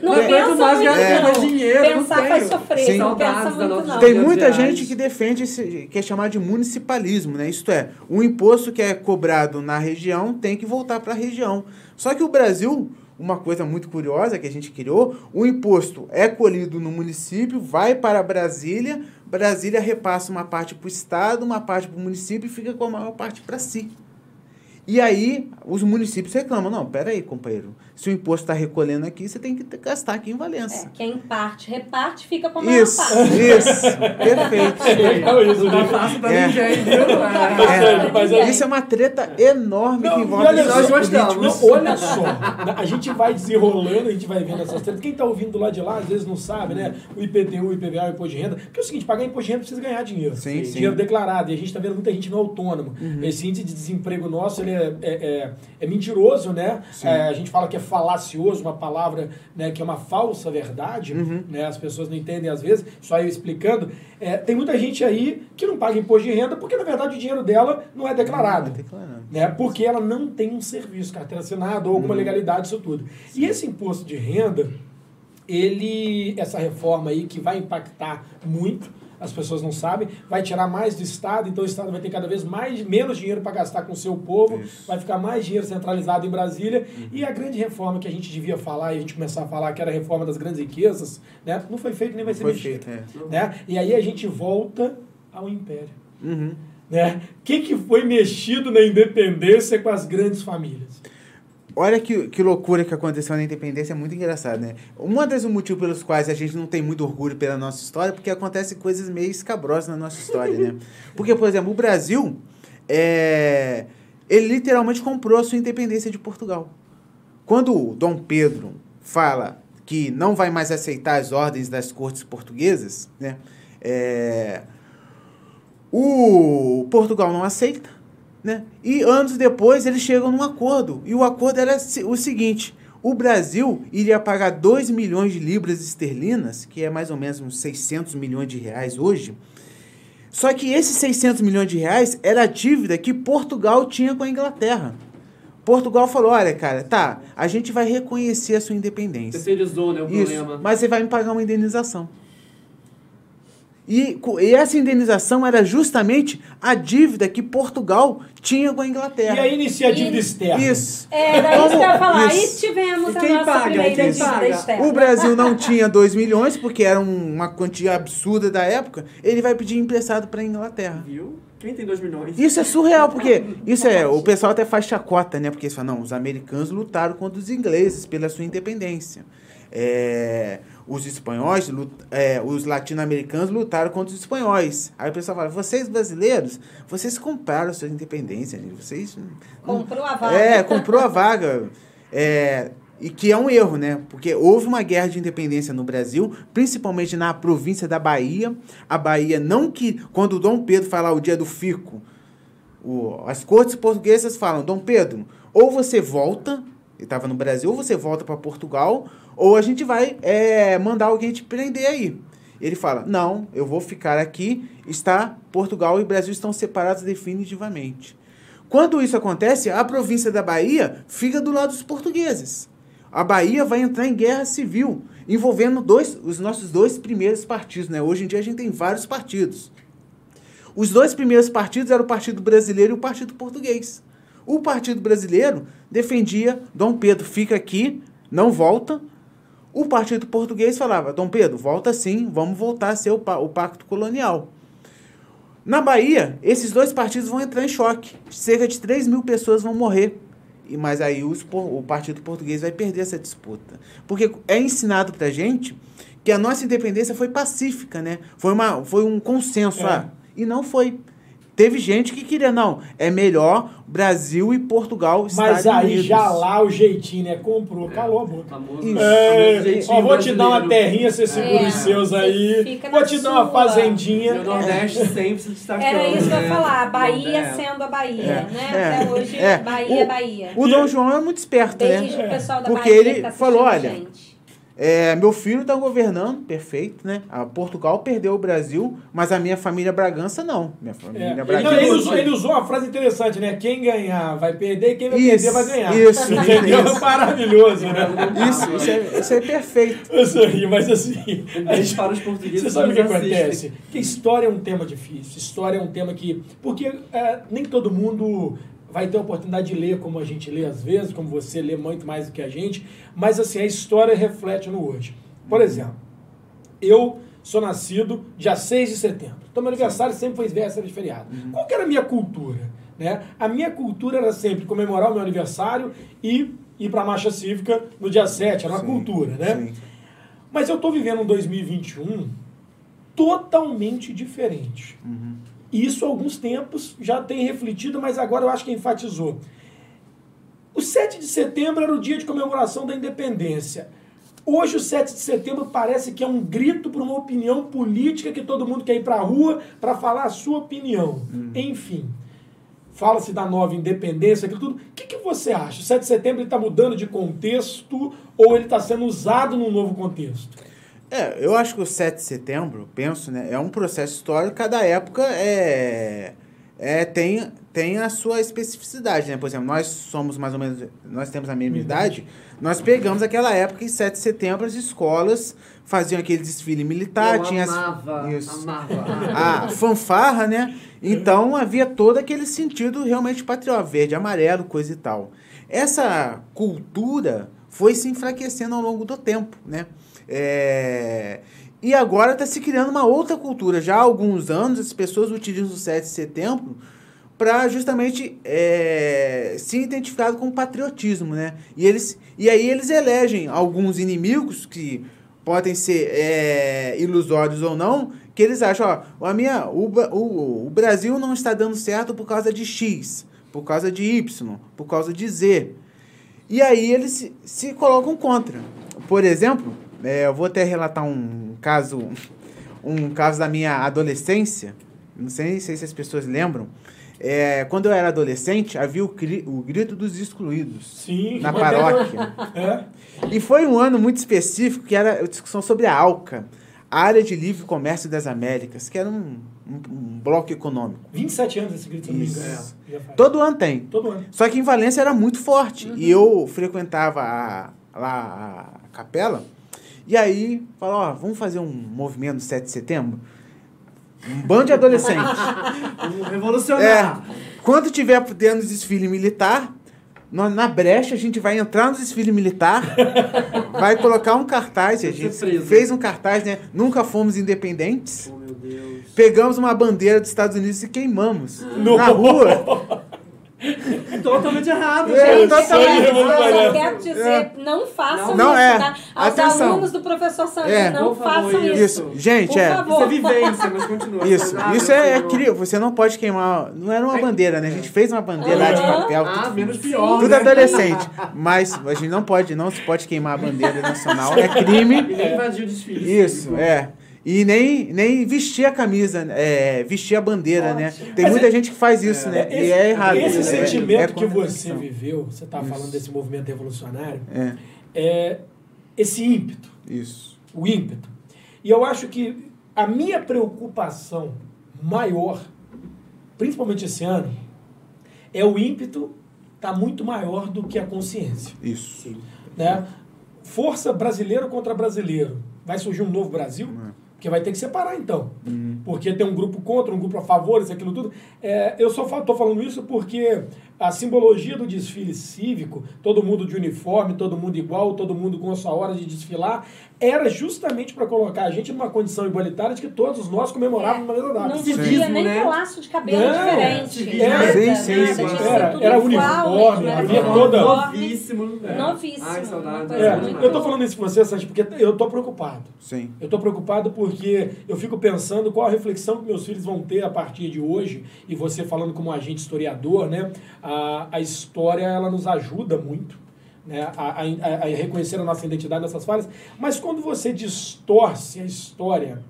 Não aguento pensa mais ganhar dinheiro. Pensar não faz sofrer, Sim. não pensa muito, não. Tem muita gente que defende esse, que é chamado de municipalismo, né? Isto é, o imposto que é cobrado na região tem que voltar para a região. Só que o Brasil, uma coisa muito curiosa que a gente criou, o imposto é colhido no município, vai para Brasília, Brasília repassa uma parte para o estado, uma parte para o município e fica com a maior parte para si. E aí, os municípios reclamam: não, peraí, companheiro, se o imposto está recolhendo aqui, você tem que gastar aqui em Valença. É, quem parte, reparte, fica com a maior Isso, parte. isso, perfeito. É legal isso, Não tá né? pra É. ninguém, viu? É, mas é- Isso é uma treta enorme Não, que envolve olha só, nós políticos. Não, olha só, a gente vai desenrolando, a gente vai vendo essas tretas. Quem está ouvindo do lado de lá, às vezes não sabe, né? O IPTU, o IPVA, o imposto de renda. Porque é o seguinte, pagar imposto de renda precisa ganhar dinheiro. Sim, sim. Dinheiro declarado. E a gente está vendo muita gente não autônomo. Esse índice de desemprego nosso, ele é, é, é- é mentiroso, né? É, a gente fala que é falacioso, uma palavra né, que é uma falsa verdade, né? As pessoas não entendem às vezes, só eu explicando. É, tem muita gente aí que não paga imposto de renda porque, na verdade, o dinheiro dela não é declarado Não é declarado. né? Porque ela não tem um serviço, carteira assinada ou alguma legalidade, isso tudo. E esse imposto de renda, ele, essa reforma aí que vai impactar muito, as pessoas não sabem, vai tirar mais do Estado, então o Estado vai ter cada vez mais, menos dinheiro para gastar com o seu povo, vai ficar mais dinheiro centralizado em Brasília, e a grande reforma que a gente devia falar, e a gente começar a falar que era a reforma das grandes riquezas, né? não foi feito nem vai ser mexido. feito, é. Né? E aí a gente volta ao Império Uhum. né? O que, que foi mexido na independência com as grandes famílias? Olha que, que loucura que aconteceu na independência, é muito engraçado, né? Um dos motivos pelos quais a gente não tem muito orgulho pela nossa história é porque acontecem coisas meio escabrosas na nossa história, né? Porque, por exemplo, o Brasil, é, ele literalmente comprou a sua independência de Portugal. Quando o Dom Pedro fala que não vai mais aceitar as ordens das cortes portuguesas, né? É, o Portugal não aceita, né? E anos depois eles chegam num acordo. E o acordo era o seguinte: o Brasil iria pagar 2 milhões de libras esterlinas, que é mais ou menos uns 600 milhões de reais hoje. Só que esses 600 milhões de reais era a dívida que Portugal tinha com a Inglaterra. Portugal falou: olha, cara, tá, a gente vai reconhecer a sua independência. Terceirizou, né, o Isso, problema. mas você vai me pagar uma indenização. E, e essa indenização era justamente a dívida que Portugal tinha com a E Inglaterra. a iniciativa E- externa? Isso. Era isso que eu ia falar. Isso. E tivemos E a quem nossa paga? primeira Quem dívida paga? externa. O Brasil não tinha 2 milhões, porque era um- uma quantia absurda da época. Ele vai pedir emprestado para a Inglaterra. Viu? Quem tem 2 milhões? Isso é surreal, porque isso é. O pessoal até faz chacota, né? Porque eles falam, não, os americanos lutaram contra os ingleses pela sua independência. É, os espanhóis, é, os latino-americanos lutaram contra os espanhóis. Aí o pessoal fala, vocês brasileiros, vocês compraram a sua independência. Vocês. Comprou a vaga. É, comprou a vaga. É, E que é um erro, né? Porque houve uma guerra de independência no Brasil, principalmente na província da Bahia. A Bahia não que quando o Dom Pedro falar o dia do fico, o, as cortes portuguesas falam, Dom Pedro, ou você volta, ele estava no Brasil, ou você volta para Portugal, ou a gente vai é, mandar alguém te prender aí. Ele fala, não, eu vou ficar aqui, está Portugal e Brasil estão separados definitivamente. Quando isso acontece, a província da Bahia fica do lado dos portugueses a Bahia vai entrar em guerra civil, envolvendo dois, os nossos dois primeiros partidos. Né? Hoje em dia a gente tem vários partidos. Os dois primeiros partidos eram o Partido Brasileiro e o Partido Português. O Partido Brasileiro defendia Dom Pedro, fica aqui, não volta. O Partido Português falava, Dom Pedro, volta sim, vamos voltar a ser o, o pacto colonial. Na Bahia, esses dois partidos vão entrar em choque. Cerca de 3 mil pessoas vão morrer e mas aí os, o Partido Português vai perder essa disputa. Porque é ensinado pra gente que a nossa independência foi pacífica, né? Foi, uma, foi um consenso. É. Ah, e não foi. Teve gente que queria, não, é melhor Brasil e Portugal Mas aí Unidos. já lá o jeitinho, né? Comprou, calou a boca. Isso. É, ó, vou te dar uma terrinha, você segura é, os seus aí. Vou te dar uma fazendinha. O Nordeste sempre se destacando. Era isso que eu ia né? falar, Bahia é. sendo a Bahia, é. né? É. Até hoje, Bahia, o, Bahia. O Dom João é muito esperto, Beijo né? pessoal da Porque Bahia ele tá falou, olha, gente. É, meu filho está governando, perfeito, né? A Portugal perdeu o Brasil, mas a minha família Bragança não. Minha família é. Bragança. Ele, usou, ele, usou, uma frase interessante, né? Quem ganhar vai perder, quem vai isso, perder vai ganhar. Isso, entendeu? Isso. Maravilhoso, né? Isso, isso é, isso é perfeito. Isso aí, mas assim. A gente para os portugueses. Você sabe o que acontece? Que história é um tema difícil. História é um tema que. Porque é, nem todo mundo vai ter a oportunidade de ler como a gente lê às vezes, como você lê muito mais do que a gente, mas assim, a história reflete no hoje. Por exemplo, eu sou nascido dia 6 de setembro. Então, meu aniversário sempre foi véspera de feriado. Uhum. Qual que era a minha cultura? Né? A minha cultura era sempre comemorar o meu aniversário e ir para a marcha cívica no dia 7. Era uma sim, cultura, né? Sim. Mas eu estou vivendo um 2021 totalmente diferente. Uhum. Isso, há alguns tempos, já tem refletido, mas agora eu acho que enfatizou. O 7 de setembro era o dia de comemoração da independência. Hoje, o 7 de setembro parece que é um grito para uma opinião política que todo mundo quer ir para a rua para falar a sua opinião. Hum. Enfim, fala-se da nova independência, aquilo tudo. O que, que você acha? O 7 de setembro está mudando de contexto ou ele está sendo usado num novo contexto? É, eu acho que o 7 de setembro, penso, né, é um processo histórico, cada época é, é tem, tem a sua especificidade, né? Por exemplo, nós somos mais ou menos, nós temos a mesma uhum. idade, nós pegamos aquela época em 7 de setembro as escolas faziam aquele desfile militar, Eu tinha amava, as, isso, amava. a fanfarra, né? Então havia todo aquele sentido realmente patriota, verde, amarelo, coisa e tal. Essa cultura foi se enfraquecendo ao longo do tempo, né? É... E agora está se criando uma outra cultura. Já há alguns anos as pessoas utilizam o 7 de setembro para justamente é, se identificar com o patriotismo, né? E, eles, e aí eles elegem alguns inimigos que podem ser é, ilusórios ou não, que eles acham, ó, a minha, o, o, o Brasil não está dando certo por causa de X, por causa de Y, por causa de Z. E aí eles se, se colocam contra. Por exemplo, é, eu vou até relatar um caso, um caso da minha adolescência, não sei, sei se as pessoas lembram, é, quando eu era adolescente, havia o, cri, o grito dos excluídos Sim, na paróquia. É. E foi um ano muito específico que era a discussão sobre a ALCA, a Área de Livre Comércio das Américas, que era um, um, um bloco econômico. 27 anos esse grito, Isso. É, Todo ano tem. Todo ano. Só que em Valência era muito forte. Uhum. E eu frequentava a, lá a capela, e aí falou, ó, vamos fazer um movimento no 7 de setembro? Um bando de adolescentes. Vamos revolucionar. É, quando tiver tendo desfile militar, na brecha a gente vai entrar no desfile militar, vai colocar um cartaz, a gente fez um cartaz, né? Nunca fomos independentes. Oh, meu Deus. Pegamos uma bandeira dos Estados Unidos e queimamos na rua. totalmente errado, É, gente. totalmente. Eu só quero dizer, não façam Não, isso, é. tá? Aos Atenção. alunos do professor Santos, É. não Por favor, façam isso. Isso, gente, Por é. favor. Isso é vivência, mas continua. Isso, Ah, isso é, é cri- Você não pode queimar. Não era uma bandeira, né? A gente fez uma bandeira lá de papel. Ah, tudo- menos pior. Tudo né? adolescente. Mas a gente não pode, não se pode queimar a bandeira nacional. É crime. E nem invadir o desfile. Isso, é. E nem, nem vestir a camisa, é, vestir a bandeira, né? Tem muita é- gente que faz isso, né? Esse, e é errado. esse né? sentimento É que você viveu, você está falando desse movimento revolucionário, É, é esse ímpeto, isso. o ímpeto. E eu acho que a minha preocupação maior, principalmente esse ano, é o ímpeto tá muito maior do que a consciência. Isso. Né? Força brasileiro contra brasileiro. Vai surgir um novo Brasil? Porque vai ter que separar, então. Porque tem um grupo contra, um grupo a favor, isso, aquilo tudo. É, eu só estou falando isso porque a simbologia do desfile cívico, todo mundo de uniforme, todo mundo igual, todo mundo com a sua hora de desfilar, era justamente para colocar a gente numa condição igualitária de que todos nós comemorávamos na mesma data. Não devia nem né? laço de cabelo Não, diferente. nada, Sim, sim, nada, sim. Era- era uniforme, mesmo, havia toda- uniforme. Novíssimo. É. Novíssimo, Ai, saudade. É, muito eu tô falando isso com você, Santi, porque eu tô preocupado. Sim. Eu tô preocupado porque eu fico pensando qual a reflexão que meus filhos vão ter a partir de hoje, e você falando como agente historiador, né? A, a história, ela nos ajuda muito, né? A, a, a reconhecer a nossa identidade nessas falhas, mas quando você distorce a história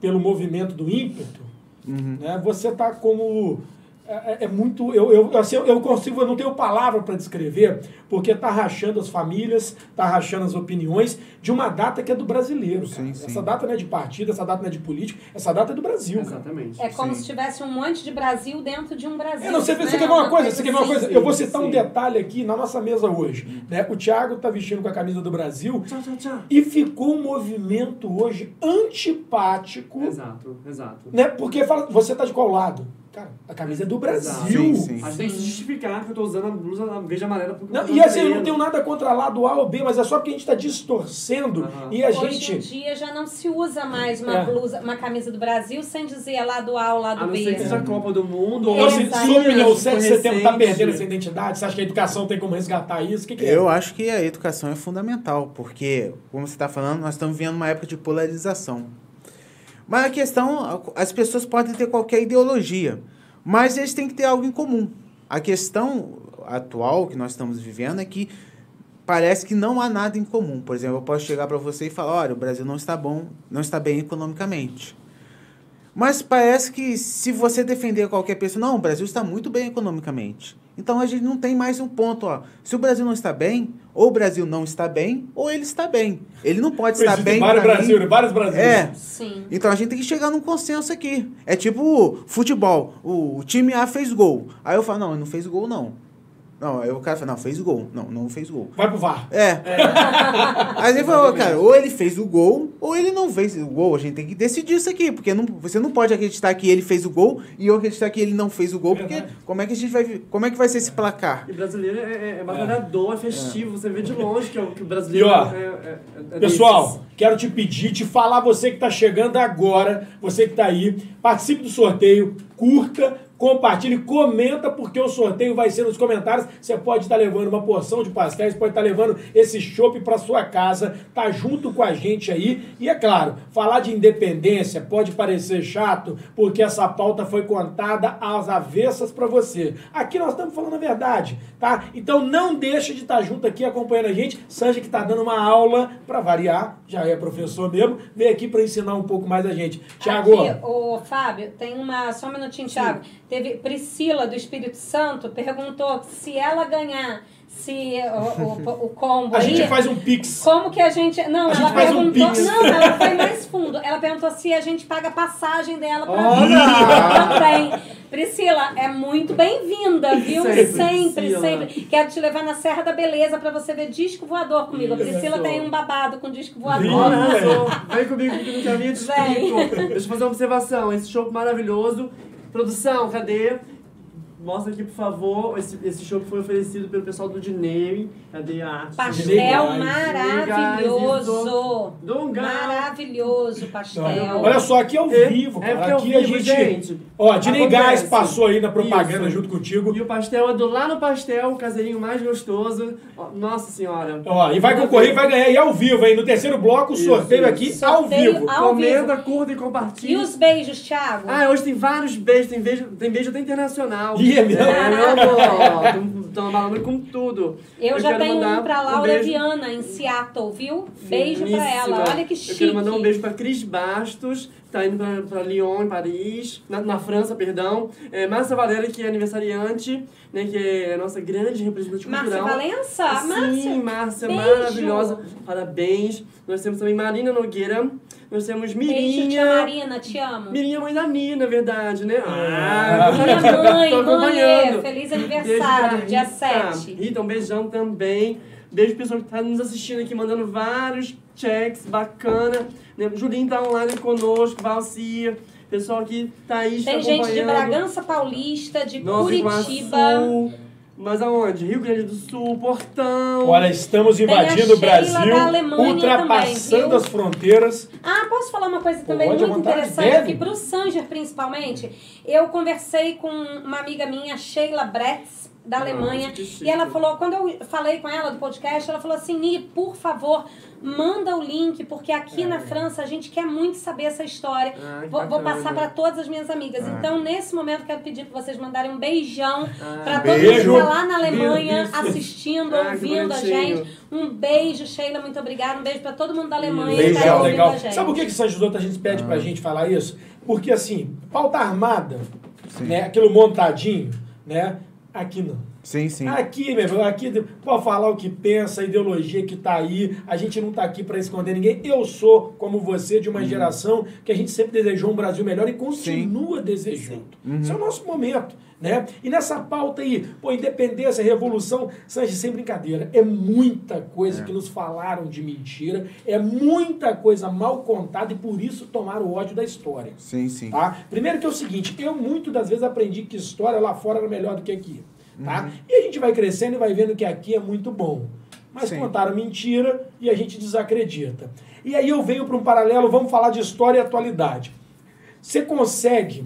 pelo movimento do ímpeto, né? Você tá como... É, é muito. Eu, eu, assim, eu consigo, eu não tenho palavra para descrever, porque tá rachando as famílias, tá rachando as opiniões de uma data que é do brasileiro. cara. Sim, sim. Essa data não é de partido, essa data não é de político, essa data é do Brasil. cara. Exatamente. É como Sim. se tivesse um monte de Brasil dentro de um Brasil. É, não, você, né? você quer ver uma coisa? Você quer ver uma assim. coisa? Eu vou citar um detalhe aqui na nossa mesa hoje. Né? O Thiago tá vestindo com a camisa do Brasil Tchau, tchau, tchau. e ficou um movimento hoje antipático, Exato, exato. né? Porque fala, você tá de qual lado? Cara, a camisa é do Brasil. Sim, sim. A gente tem que se justificar que eu tô usando a blusa a verde e amarela porque Não, e assim, eu não tenho nada contra lado A ou B, mas é só porque a gente está distorcendo Aham. e a Hoje em gente. dia já não se usa mais uma É. blusa, uma camisa do Brasil sem dizer lado A ou A lado não B. ser que seja a Copa do Mundo Ou se, opinião, o Sim, 7 de setembro está perdendo essa identidade? Você acha que a educação tem como resgatar isso? O que, que é? Eu acho que a educação é fundamental, porque, como você está falando, nós estamos vivendo uma época de polarização. Mas a questão, as pessoas podem ter qualquer ideologia, mas eles têm que ter algo em comum. A questão atual que nós estamos vivendo é que parece que não há nada em comum. Por exemplo, eu posso chegar para você e falar, olha, o Brasil não está bom, não está bem economicamente. Mas parece que se você defender qualquer pessoa, não, o Brasil está muito bem economicamente. Então a gente não tem mais um ponto, ó. Se o Brasil não está bem, ou o Brasil não está bem, ou ele está bem. Ele não pode estar bem. vários Brasil, mim. vários Brasil. É. Sim. Então a gente tem que chegar num consenso aqui. É tipo futebol. O, o time A fez gol. Aí eu falo, não, ele não fez gol, não. Não, aí o cara fala, não, fez gol. Não, não fez gol. Vai pro VAR. É. Aí ele falou, cara, ou ele fez o gol, ou ele não fez o gol. A gente tem que decidir isso aqui, porque não, você não pode acreditar que ele fez o gol e eu acreditar que ele não fez o gol, porque Verdade. como é que a gente vai, como é que vai ser esse placar? E brasileiro é, é, é batalhador, é festivo. Você vê de longe que, é o- que o brasileiro E, ó, é, é, é Pessoal, quero te pedir, te falar, você que está chegando agora, você que está aí, participe do sorteio, curta, compartilhe, comenta, porque o sorteio vai ser nos comentários. Você pode estar levando uma porção de pastéis, pode estar levando esse chopp para sua casa, tá junto com a gente aí. E é claro, falar de independência pode parecer chato, porque essa pauta foi contada às avessas para você. Aqui nós estamos falando a verdade, tá? Então não deixa de estar junto aqui acompanhando a gente. Sanja que está dando uma aula para variar, já é professor mesmo, veio aqui para ensinar um pouco mais a gente. Tiago, Aqui, o Fábio, tem uma. Só um minutinho, Thiago. Teve Priscila do Espírito Santo perguntou se ela ganhar se o, o, o combo a aí. gente faz um pix. Como que a gente. Não, A ela gente faz um perguntou. pix. não, ela foi mais fundo. Ela perguntou se a gente paga a passagem dela pra Olha! também. Priscila, é muito bem-vinda, viu? Sempre, sempre, sempre. Quero te levar na Serra da Beleza pra você ver disco voador comigo. A Priscila tem um babado com disco voador. Arrasou. Vem comigo que no caminho de Vem. Deixa eu fazer uma observação. Esse show maravilhoso. Produção, cadê? Mostra aqui, por favor, esse, esse show que foi oferecido pelo pessoal do Dinei. Cadê a arte? Pastel Legais, maravilhoso. Dunga. Maravilhoso pastel. Olha só, aqui ao É- vivo, é cara. porque ao aqui a vivo, gente. gente, Ó, Dinei Gás passou aí na propaganda Isso. junto contigo. E o pastel é do lá no pastel, o caseirinho mais gostoso. Nossa senhora. Ó, e vai concorrer e vai ganhar aí ao vivo, hein? No terceiro bloco, o Isso, sorteio isso. aqui ao Sorteio vivo. ao Comenta, curta e compartilha. E os beijos, Thiago? Ah, hoje tem vários beijos, tem beijo, tem beijo até internacional. Ih, é mesmo? É, meu amor, estão balando com tudo. Eu, já quero tenho um pra Laura beijo. Viana, em Seattle, viu? Beijo pra Finíssima. ela. Olha que chique. Eu quero mandar um beijo pra Cris Bastos, que tá indo pra, pra Lyon, em Paris, na, na França, perdão. É, Márcia Valéria, que é aniversariante, né, que é a nossa grande representante Márcia cultural. Valença? Sim, Márcia. Márcia, maravilhosa. Parabéns. Nós temos também Marina Nogueira. Nós temos Beijo, tia Mirinha. Marina, te amo. Mirinha, mãe da na verdade, né? Ah. Minha mãe, tô mãe, acompanhando. feliz Beijo aniversário, dia Rita. 7. Rita, um beijão também. Beijo pro pessoal que tá nos assistindo aqui, mandando vários checks, bacana. Né? Julinho tá online conosco, Valcia. Pessoal aqui, Thaís tá Tem gente de. Bragança Paulista, de Nova Curitiba. Iguaçu. Mas aonde? Rio Grande do Sul, Portão. Olha, estamos invadindo o Brasil, ultrapassando também, as fronteiras. Ah, posso falar uma coisa também Pode, muito interessante deve. aqui para o Sanger, principalmente. Eu conversei com uma amiga minha, Sheila Bretz, da Nossa, Alemanha, chique. e ela falou, quando eu falei com ela do podcast, ela falou assim, Ni, por favor, manda o link, porque aqui na França a gente quer muito saber essa história. Ah, que vou, vou passar para todas as minhas amigas. Ah. Então, nesse momento, quero pedir para vocês mandarem um beijão Ah, para todo mundo que está lá na Alemanha, assistindo, Ah, que ouvindo a gente. Um beijo, Sheila, muito obrigada. Um beijo para todo mundo da Alemanha está ouvindo legal. a gente. Sabe por que que Doutor a gente pede pra gente falar isso? Porque assim, pauta armada, Sim. né? Aquilo montadinho, né? Aqui não. Sim, sim. Aqui, meu irmão, aqui pode falar o que pensa, a ideologia que tá aí. A gente não tá aqui para esconder ninguém. Eu sou, como você, de uma geração que a gente sempre desejou um Brasil melhor e continua desejando. Esse é o nosso momento. Né? E nessa pauta aí, pô, independência, revolução, Sanji, sem brincadeira, é muita coisa que nos falaram de mentira, é muita coisa mal contada e por isso tomaram o ódio da história. Sim, sim. Tá? Primeiro que é o seguinte, eu muito das vezes aprendi que história lá fora era melhor do que aqui. Tá? E a gente vai crescendo e vai vendo que aqui é muito bom. Mas Sim. contaram mentira e a gente desacredita. E aí eu venho para um paralelo, vamos falar de história e atualidade. Você consegue.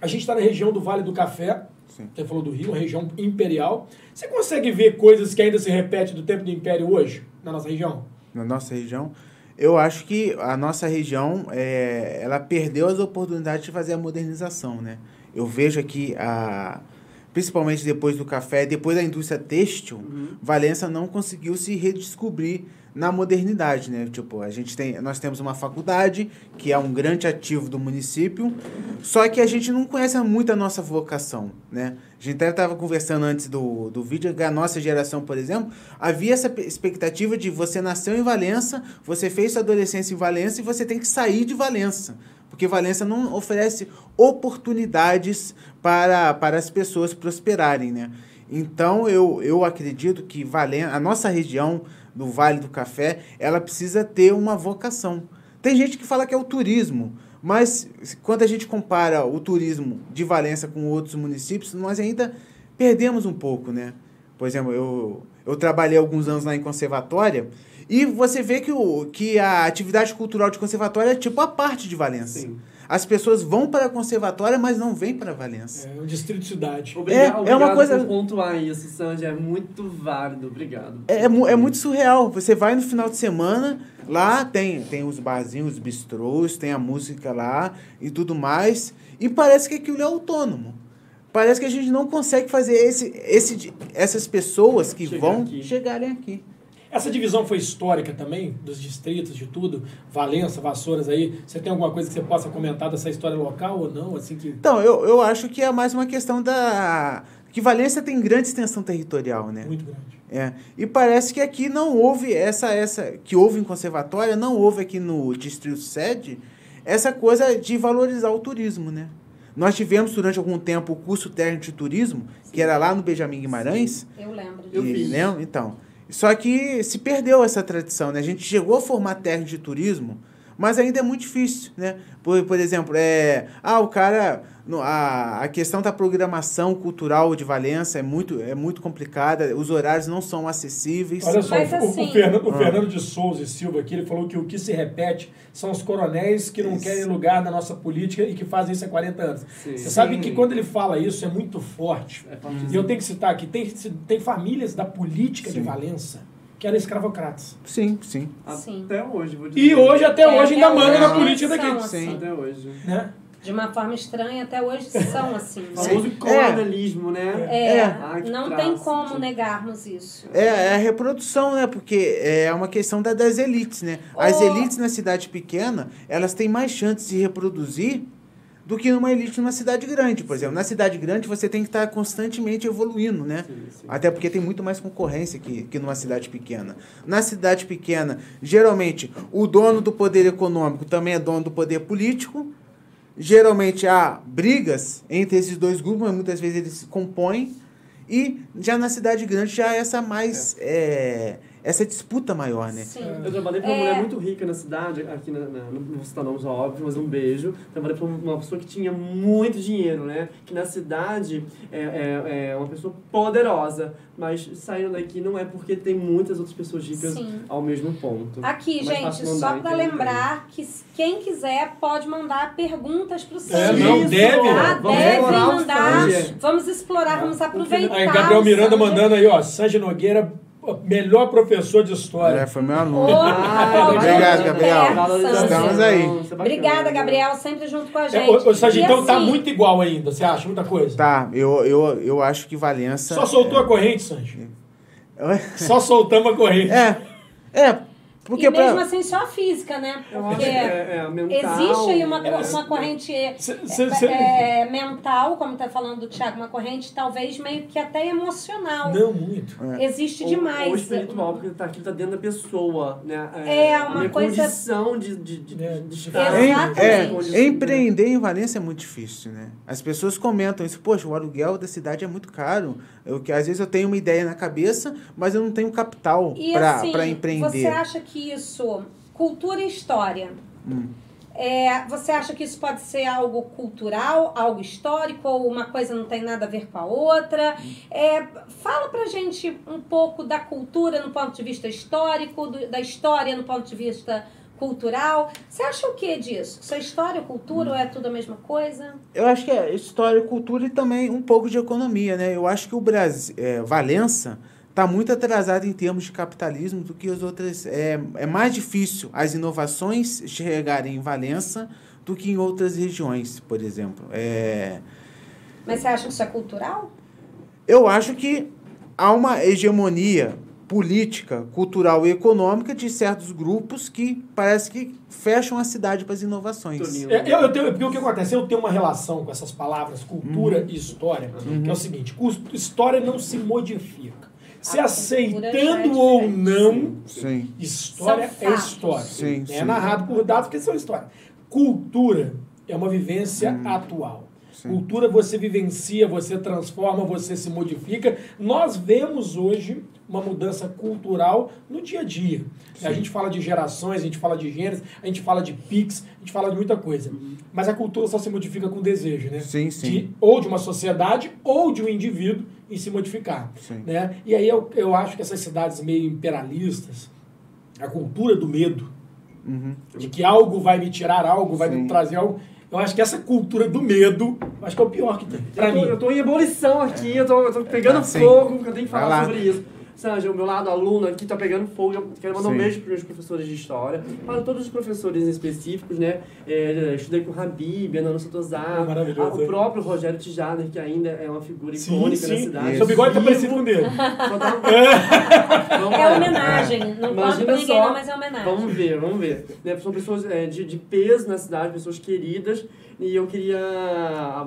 A gente está na região do Vale do Café, Sim. você falou do Rio, uma região imperial. Você consegue ver coisas que ainda se repetem do tempo do Império hoje, na nossa região? na nossa região. Eu acho que a nossa região, é, ela perdeu as oportunidades de fazer a modernização, né? Eu vejo aqui, a, principalmente depois do café, depois da indústria têxtil, Valença não conseguiu se redescobrir na modernidade, né? Tipo, a gente tem, nós temos uma faculdade que é um grande ativo do município, só que a gente não conhece muito a nossa vocação, né? A gente até estava conversando antes do, do vídeo que a nossa geração, por exemplo, havia essa pe- expectativa de você nasceu em Valença, você fez sua adolescência em Valença e você tem que sair de Valença. Porque Valença não oferece oportunidades para, para as pessoas prosperarem, né? Então, eu, eu acredito que Valen a nossa região do Vale do Café, ela precisa ter uma vocação. Tem gente que fala que é o turismo, mas quando a gente compara o turismo de Valença com outros municípios, nós ainda perdemos um pouco, né? Por exemplo, eu, eu trabalhei alguns anos lá em conservatória e você vê que, o, que a atividade cultural de conservatória é tipo a parte de Valença. Sim. As pessoas vão para a conservatória, mas não vêm para Valença. É um distrito de cidade. Obrigado, É- é uma coisa- por pontuar isso, Sandy. É muito válido. Obrigado. É, é é muito surreal. Você vai no final de semana, lá tem, tem os barzinhos, os bistrôs, tem a música lá e tudo mais. E parece que aquilo é autônomo. Parece que a gente não consegue fazer esse, esse, essas pessoas que Chegar vão aqui. chegarem aqui. Essa divisão foi histórica também, dos distritos, de tudo? Valença, Vassouras aí. Você tem alguma coisa que você possa comentar dessa história local ou não? Assim que. Então, eu, eu acho que é mais uma questão da. Que Valência tem grande extensão territorial, né? Muito grande. É. E parece que aqui não houve essa essa que houve em conservatória, não houve aqui no distrito sede essa coisa de valorizar o turismo, né? Nós tivemos durante algum tempo o curso técnico de turismo, que era lá no Benjamin Guimarães. Eu lembro Eu e, lembra? Então, só que se perdeu essa tradição, né? A gente chegou a formar técnico de turismo, mas ainda é muito difícil, né? Por, por exemplo, é, ah, o cara no- a, a questão da programação cultural de Valença é muito, é muito complicada, os horários não são acessíveis. Olha só, Mas o- o, assim- Fernando, o Ah. Fernando de Souza e Silva aqui, ele falou que o que se repete são os coronéis que não Isso. querem lugar na nossa política e que fazem isso há 40 anos. Sim. Você sabe Sim. que quando ele fala isso é muito forte. É. E eu tenho que citar aqui, tem, tem famílias da política de Sim. Valença que eram escravocratas. Sim, sim. Sim. Até hoje, vou dizer. E hoje, até É, hoje, ainda manda na política daqui. assim. Até hoje. Né? De uma forma estranha, até hoje são assim. O famoso né? coronelismo, né? É, Ah, que não traço, tem como gente. negarmos isso. É, é a reprodução, né? Porque é uma questão da- das elites, né? As Ô. elites na cidade pequena, elas têm mais chances de reproduzir do que numa elite numa cidade grande, por exemplo. Na cidade grande, você tem que estar constantemente evoluindo, né? Sim, sim. Até porque tem muito mais concorrência que, que numa cidade pequena. Na cidade pequena, geralmente, o dono do poder econômico também é dono do poder político. Geralmente há brigas entre esses dois grupos, mas muitas vezes eles se compõem. E já na cidade grande já há essa mais. é, essa disputa maior, né? Sim. Eu trabalhei pra uma É. mulher muito rica na cidade, aqui na, na- não vou citar nomes óbvio, mas um beijo. Trabalhei pra uma pessoa que tinha muito dinheiro, né? Que na cidade é, é, é uma pessoa poderosa, mas saindo daqui não é porque tem muitas outras pessoas ricas Sim. ao mesmo ponto. Aqui, Mais gente, só para então, lembrar que quem quiser pode mandar perguntas pro É, Sandro. não, Isso! deve. Ah, Vamos deve o mandar. Vamos explorar, vamos aproveitar. Aí, Gabriel o Miranda mandando aí, ó. Sanji Nogueira, melhor professor de história. É, foi meu aluno. Ah, Obrigado, Gabriel. Estamos aí. É Obrigada? Gabriel, sempre junto com a É, gente. ô, ô, Sanji, E então tá assim, muito igual ainda, você acha? Muita coisa. Tá, eu, eu, eu acho que Valença. Só soltou a corrente, Sanji. É, Só soltamos a corrente. é, é porque e mesmo pra- assim, só a física, né? Porque que é, é, mental, existe aí uma, é, uma corrente Cê- é, cê- cê- é, mental, como tá falando do Thiago, uma corrente talvez meio que até emocional. Não, muito. Existe Ou- demais. Ou espiritual, porque tá, aquilo tá dentro da pessoa, né? É, uma coisa- condição de, de, de, É, de de- estar. Exatamente. é, empreender em Valência é muito difícil, né? As pessoas comentam isso, poxa, o aluguel da cidade é muito caro. Eu, que, às vezes eu tenho uma ideia na cabeça, mas eu não tenho capital para assim, empreender. você acha que isso, cultura e história, Hum. é, você acha que isso pode ser algo cultural, algo histórico, ou uma coisa não tem nada a ver com a outra? É, fala pra gente um pouco da cultura no ponto de vista histórico, do- da história no ponto de vista cultural. Você acha o que disso? Isso é história, cultura, ou é tudo a mesma coisa? Eu acho que é história, cultura e também um pouco de economia, né? Eu acho que o Brasil, é, Valença está muito atrasado em termos de capitalismo do que as outras. É, é mais difícil as inovações chegarem em Valença do que em outras regiões, por exemplo. É, Mas você acha que isso é cultural? eu acho que há uma hegemonia política, cultural e econômica de certos grupos que parece que fecham a cidade para as inovações. É, eu, eu tenho, porque o que acontece? Eu tenho uma relação com essas palavras, cultura Uhum. e história, que é o seguinte: cus- história não se modifica. Se A cultura já é aceitando ou não, Sim. história é história. Sim, é sim. narrado por dados que são história. Cultura é uma vivência atual. Hum. Sim. Cultura você vivencia, você transforma, você se modifica. Nós vemos hoje uma mudança cultural no dia a dia. A gente fala de gerações, a gente fala de gêneros, a gente fala de PIX, a gente fala de muita coisa. Mas a cultura só se modifica com desejo, né? Sim, sim. De, ou de uma sociedade ou de um indivíduo em se modificar. Sim. Né? E aí eu, eu acho que essas cidades meio imperialistas, a cultura do medo, Uhum. de que algo vai me tirar algo, vai Sim. me trazer algo. Eu acho que essa cultura do medo, acho que é o pior que tem. Pra eu, tô, mim. eu tô em ebulição aqui, eu tô, eu tô pegando sim. fogo, eu tenho que falar sobre isso. Sanja, o meu lado aluno aqui tá pegando fogo. Eu quero mandar um Sim. beijo para os professores de história, para todos os professores específicos, né? É, estudei com o Habib, Ana Sotozar, o próprio Rogério Tijaner, que ainda é uma figura Sim, icônica na sim. cidade. Seu bigode tá parecido com dele. Só tá- É homenagem. Não Imagina pra ninguém, só. não, mas é homenagem. Vamos ver, vamos ver. Né, São pessoas é, de, de peso na cidade, pessoas queridas. E eu queria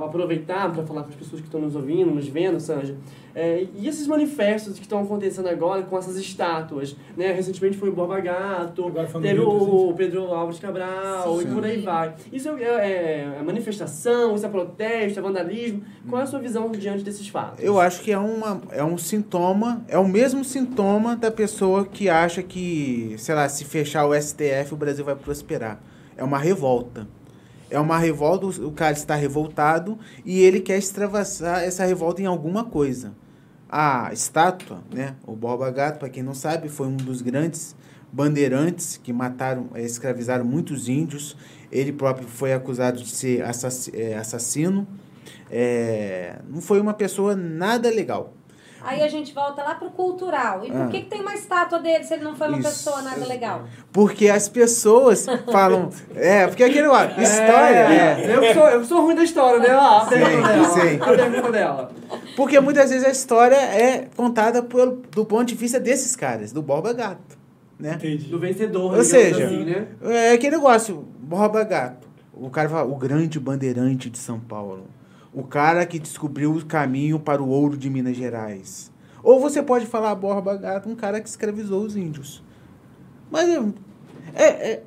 aproveitar para falar com as pessoas que estão nos ouvindo, nos vendo, Sanja. É, e esses manifestos que estão acontecendo agora com essas estátuas, né? Recentemente foi o Borba Gato, teve o Pedro Álvares Cabral Sim. e por aí vai. Isso é, é- é manifestação, isso é protesto, é vandalismo. Qual é a sua visão diante desses fatos? Eu acho que é, uma, é um sintoma, é o mesmo sintoma da pessoa que acha que, sei lá, se fechar o STF o Brasil vai prosperar. É uma revolta. É uma revolta, o cara está revoltado e ele quer extravasar essa revolta em alguma coisa. A estátua, né, o Borba Gato, para quem não sabe, foi um dos grandes bandeirantes que mataram, eh, escravizaram muitos índios. Ele próprio foi acusado de ser eh, assassino. É, não foi uma pessoa nada legal. Aí a gente volta lá pro cultural. E por ah. que, que tem uma estátua dele se ele não foi uma Isso. pessoa nada legal? Porque as pessoas falam. é, porque aquele lá, é, história. É, é. Eu, sou, eu sou ruim da história, né? Ah, sim, dela. sim. A pergunta dela. Porque muitas vezes a história é contada por, do ponto de vista desses caras, do Borba Gato. Né? Entendi. Do vencedor, Ou seja, assim, né? é aquele negócio, Borba Gato. O cara fala, o grande bandeirante de São Paulo o cara que descobriu o caminho para o ouro de Minas Gerais. Ou você pode falar Borba Gato, um cara que escravizou os índios. Mas é, é, é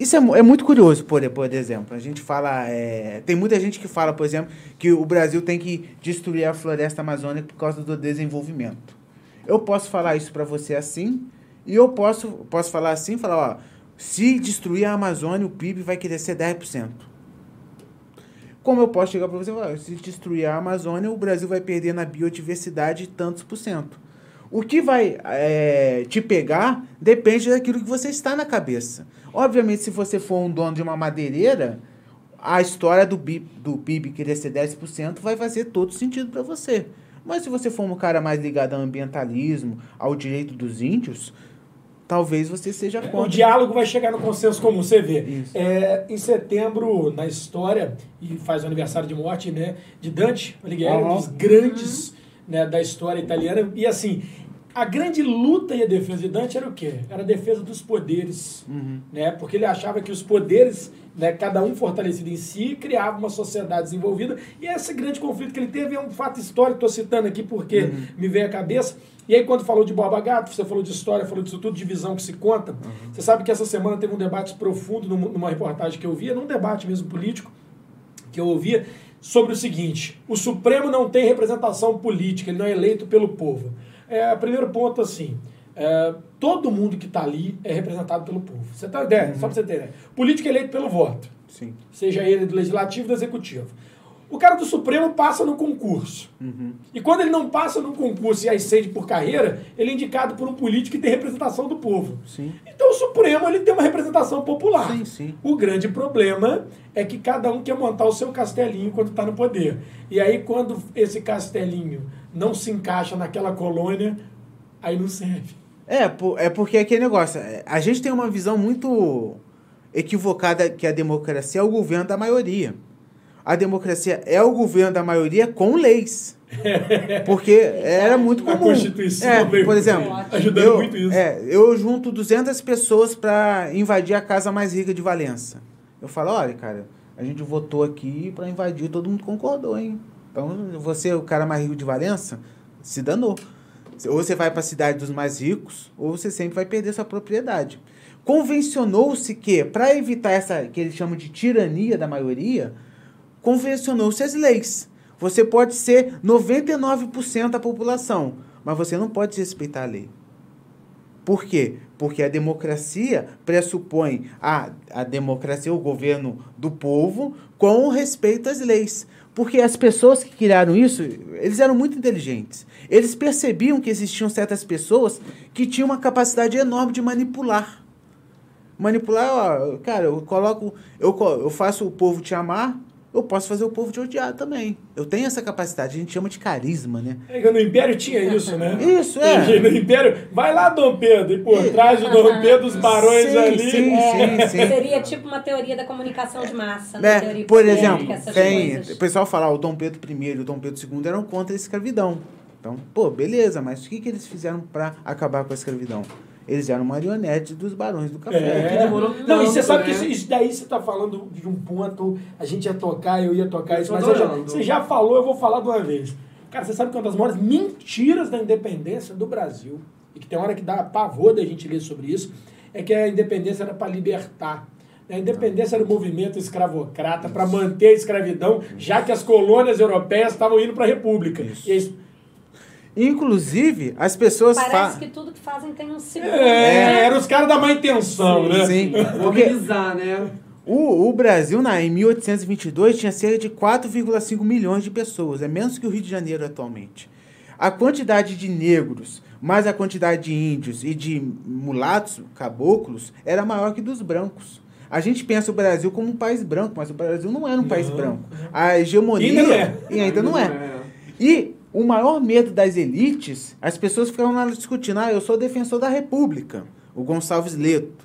isso é, é, muito curioso, por, por exemplo. A gente fala. É, tem muita gente que fala, por exemplo, que o Brasil tem que destruir a floresta amazônica por causa do desenvolvimento. Eu posso falar isso para você assim, e eu posso, posso falar assim, falar, ó, se destruir a Amazônia, o PIB vai crescer 10%. Como eu posso chegar para você e falar, se destruir a Amazônia, o Brasil vai perder na biodiversidade tantos por cento. O que vai é, te pegar depende daquilo que você está na cabeça. Obviamente, se você for um dono de uma madeireira, a história do, BIP, do PIB crescer 10% vai fazer todo sentido para você. Mas se você for um cara mais ligado ao ambientalismo, ao direito dos índios, talvez você seja contra. O diálogo vai chegar no consenso comum, você vê. É, em setembro, na história, e faz o aniversário de morte né, de Dante Alighieri, uhum. um dos grandes uhum. né, da história italiana. E assim, a grande luta e a defesa de Dante era o quê? Era a defesa dos poderes. Uhum. Né? Porque ele achava que os poderes, né, cada um fortalecido em si, criava uma sociedade desenvolvida. E esse grande conflito que ele teve é um fato histórico, estou citando aqui porque uhum. me veio à cabeça e aí, quando falou de Borba Gato, você falou de história, falou disso tudo, de visão que se conta. Uhum. Você sabe que essa semana teve um debate profundo numa reportagem que eu via, num debate mesmo político, que eu ouvia, sobre o seguinte: o Supremo não tem representação política, ele não é eleito pelo povo. É, primeiro ponto, assim. É, todo mundo que está ali é representado pelo povo. Você tá ideia? Uhum. Só para você ter ideia. Político é eleito pelo voto. Sim. Seja ele do legislativo ou do executivo. O cara do Supremo passa no concurso. Uhum. E quando ele não passa no concurso e ascende por carreira, ele é indicado por um político que tem representação do povo. Sim. Então o Supremo ele tem uma representação popular. Sim, sim. O grande problema é que cada um quer montar o seu castelinho quando está no poder. E aí, quando esse castelinho não se encaixa naquela colônia, aí não serve. É, é porque aquele negócio. É, a gente tem uma visão muito equivocada que a democracia é o governo da maioria a democracia é o governo da maioria com leis. Porque era muito comum. A Constituição, é, por exemplo, ajudando eu, muito isso. É, eu junto 200 pessoas para invadir a casa mais rica de Valença. Eu falo, olha, cara, a gente votou aqui para invadir, todo mundo concordou, hein? Então, você, o cara mais rico de Valença, se danou. Ou você vai para a cidade dos mais ricos, ou você sempre vai perder sua propriedade. Convencionou-se que, para evitar essa que eles chamam de tirania da maioria, convencionou-se as leis. Você pode ser 99% da população, mas você não pode respeitar a lei. Por quê? Porque a democracia pressupõe a, a democracia, o governo do povo, com respeito às leis. Porque as pessoas que criaram isso, eles eram muito inteligentes. Eles percebiam que existiam certas pessoas que tinham uma capacidade enorme de manipular. Manipular, ó, cara, eu coloco, eu, eu faço o povo te amar, eu posso fazer o povo te odiar também. Eu tenho essa capacidade, a gente chama de carisma, né? É que no Império tinha isso, né? Isso, é. No Império, vai lá, Dom Pedro, e por trás do Dom Pedro, os barões sim, ali. Sim, é, sim, sim. Seria tipo uma teoria da comunicação de massa, né? É, por exemplo, tem, o pessoal fala, o Dom Pedro I e o Dom Pedro II eram contra a escravidão. Então, pô, beleza, mas o que, que eles fizeram para acabar com a escravidão? Eles eram marionetes dos barões do café. É. Que demorou não, e você sabe né? que isso, isso, daí você está falando de um ponto, a gente ia tocar, eu ia tocar isso, mas já, você já falou, eu vou falar de uma vez. Cara, você sabe que uma das maiores mentiras da independência do Brasil, e que tem hora que dá pavor da gente ler sobre isso, é que a independência era para libertar. A independência era o movimento escravocrata para manter a escravidão, já que as colônias europeias estavam indo para a república. Isso. Inclusive, as pessoas Parece que tudo que fazem tem um segundo. É, é. eram os caras da má intenção, sim, né? Sim. Mobilizar, né? O, o Brasil, na, em 1822, tinha cerca de 4,5 milhões de pessoas. É menos que o Rio de Janeiro atualmente. A quantidade de negros, mais a quantidade de índios e de mulatos, caboclos, era maior que dos brancos. A gente pensa o Brasil como um país branco, mas o Brasil não era um país Não. branco. A hegemonia. Ainda não é. E ainda não é. E o maior medo das elites, as pessoas ficavam lá discutindo: ah, eu sou defensor da República, o Gonçalves Leto.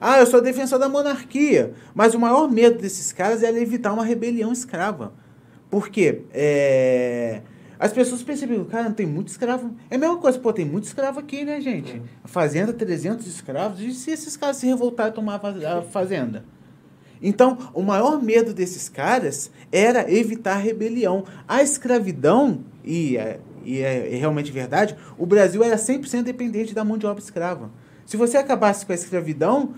Ah, eu sou defensor da monarquia. Mas o maior medo desses caras era evitar uma rebelião escrava. Por quê? É... As pessoas perceberam, cara, não tem muito escravo. É a mesma coisa, pô, tem muito escravo aqui, né, gente? Fazenda, 300 escravos. E se esses caras se revoltarem e tomar a fazenda? Então, o maior medo desses caras era evitar a rebelião. A escravidão, e é, e é realmente verdade, o Brasil era 100% dependente da mão de obra escrava. Se você acabasse com a escravidão,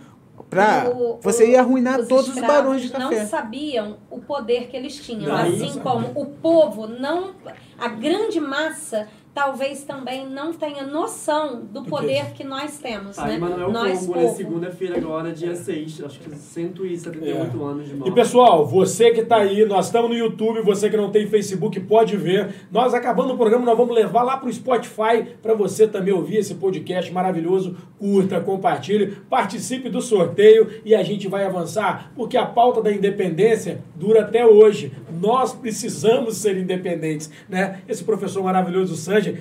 pra, O- você o- ia arruinar os todos os barões de café. não sabiam o poder que eles tinham. Não, assim não como o povo não. A grande massa talvez também não tenha noção do poder que nós temos, Tá, né? Emanuel nós, Pombo, né? povo. Segunda-feira agora, dia 6, acho que 178 anos de morte. E pessoal, você que está aí, nós estamos no YouTube, você que não tem Facebook pode ver. Nós acabando o programa, nós vamos levar lá para o Spotify para você também ouvir esse podcast maravilhoso. Curta, compartilhe, participe do sorteio e a gente vai avançar, porque a pauta da independência dura até hoje. Nós precisamos ser independentes, né? Esse professor maravilhoso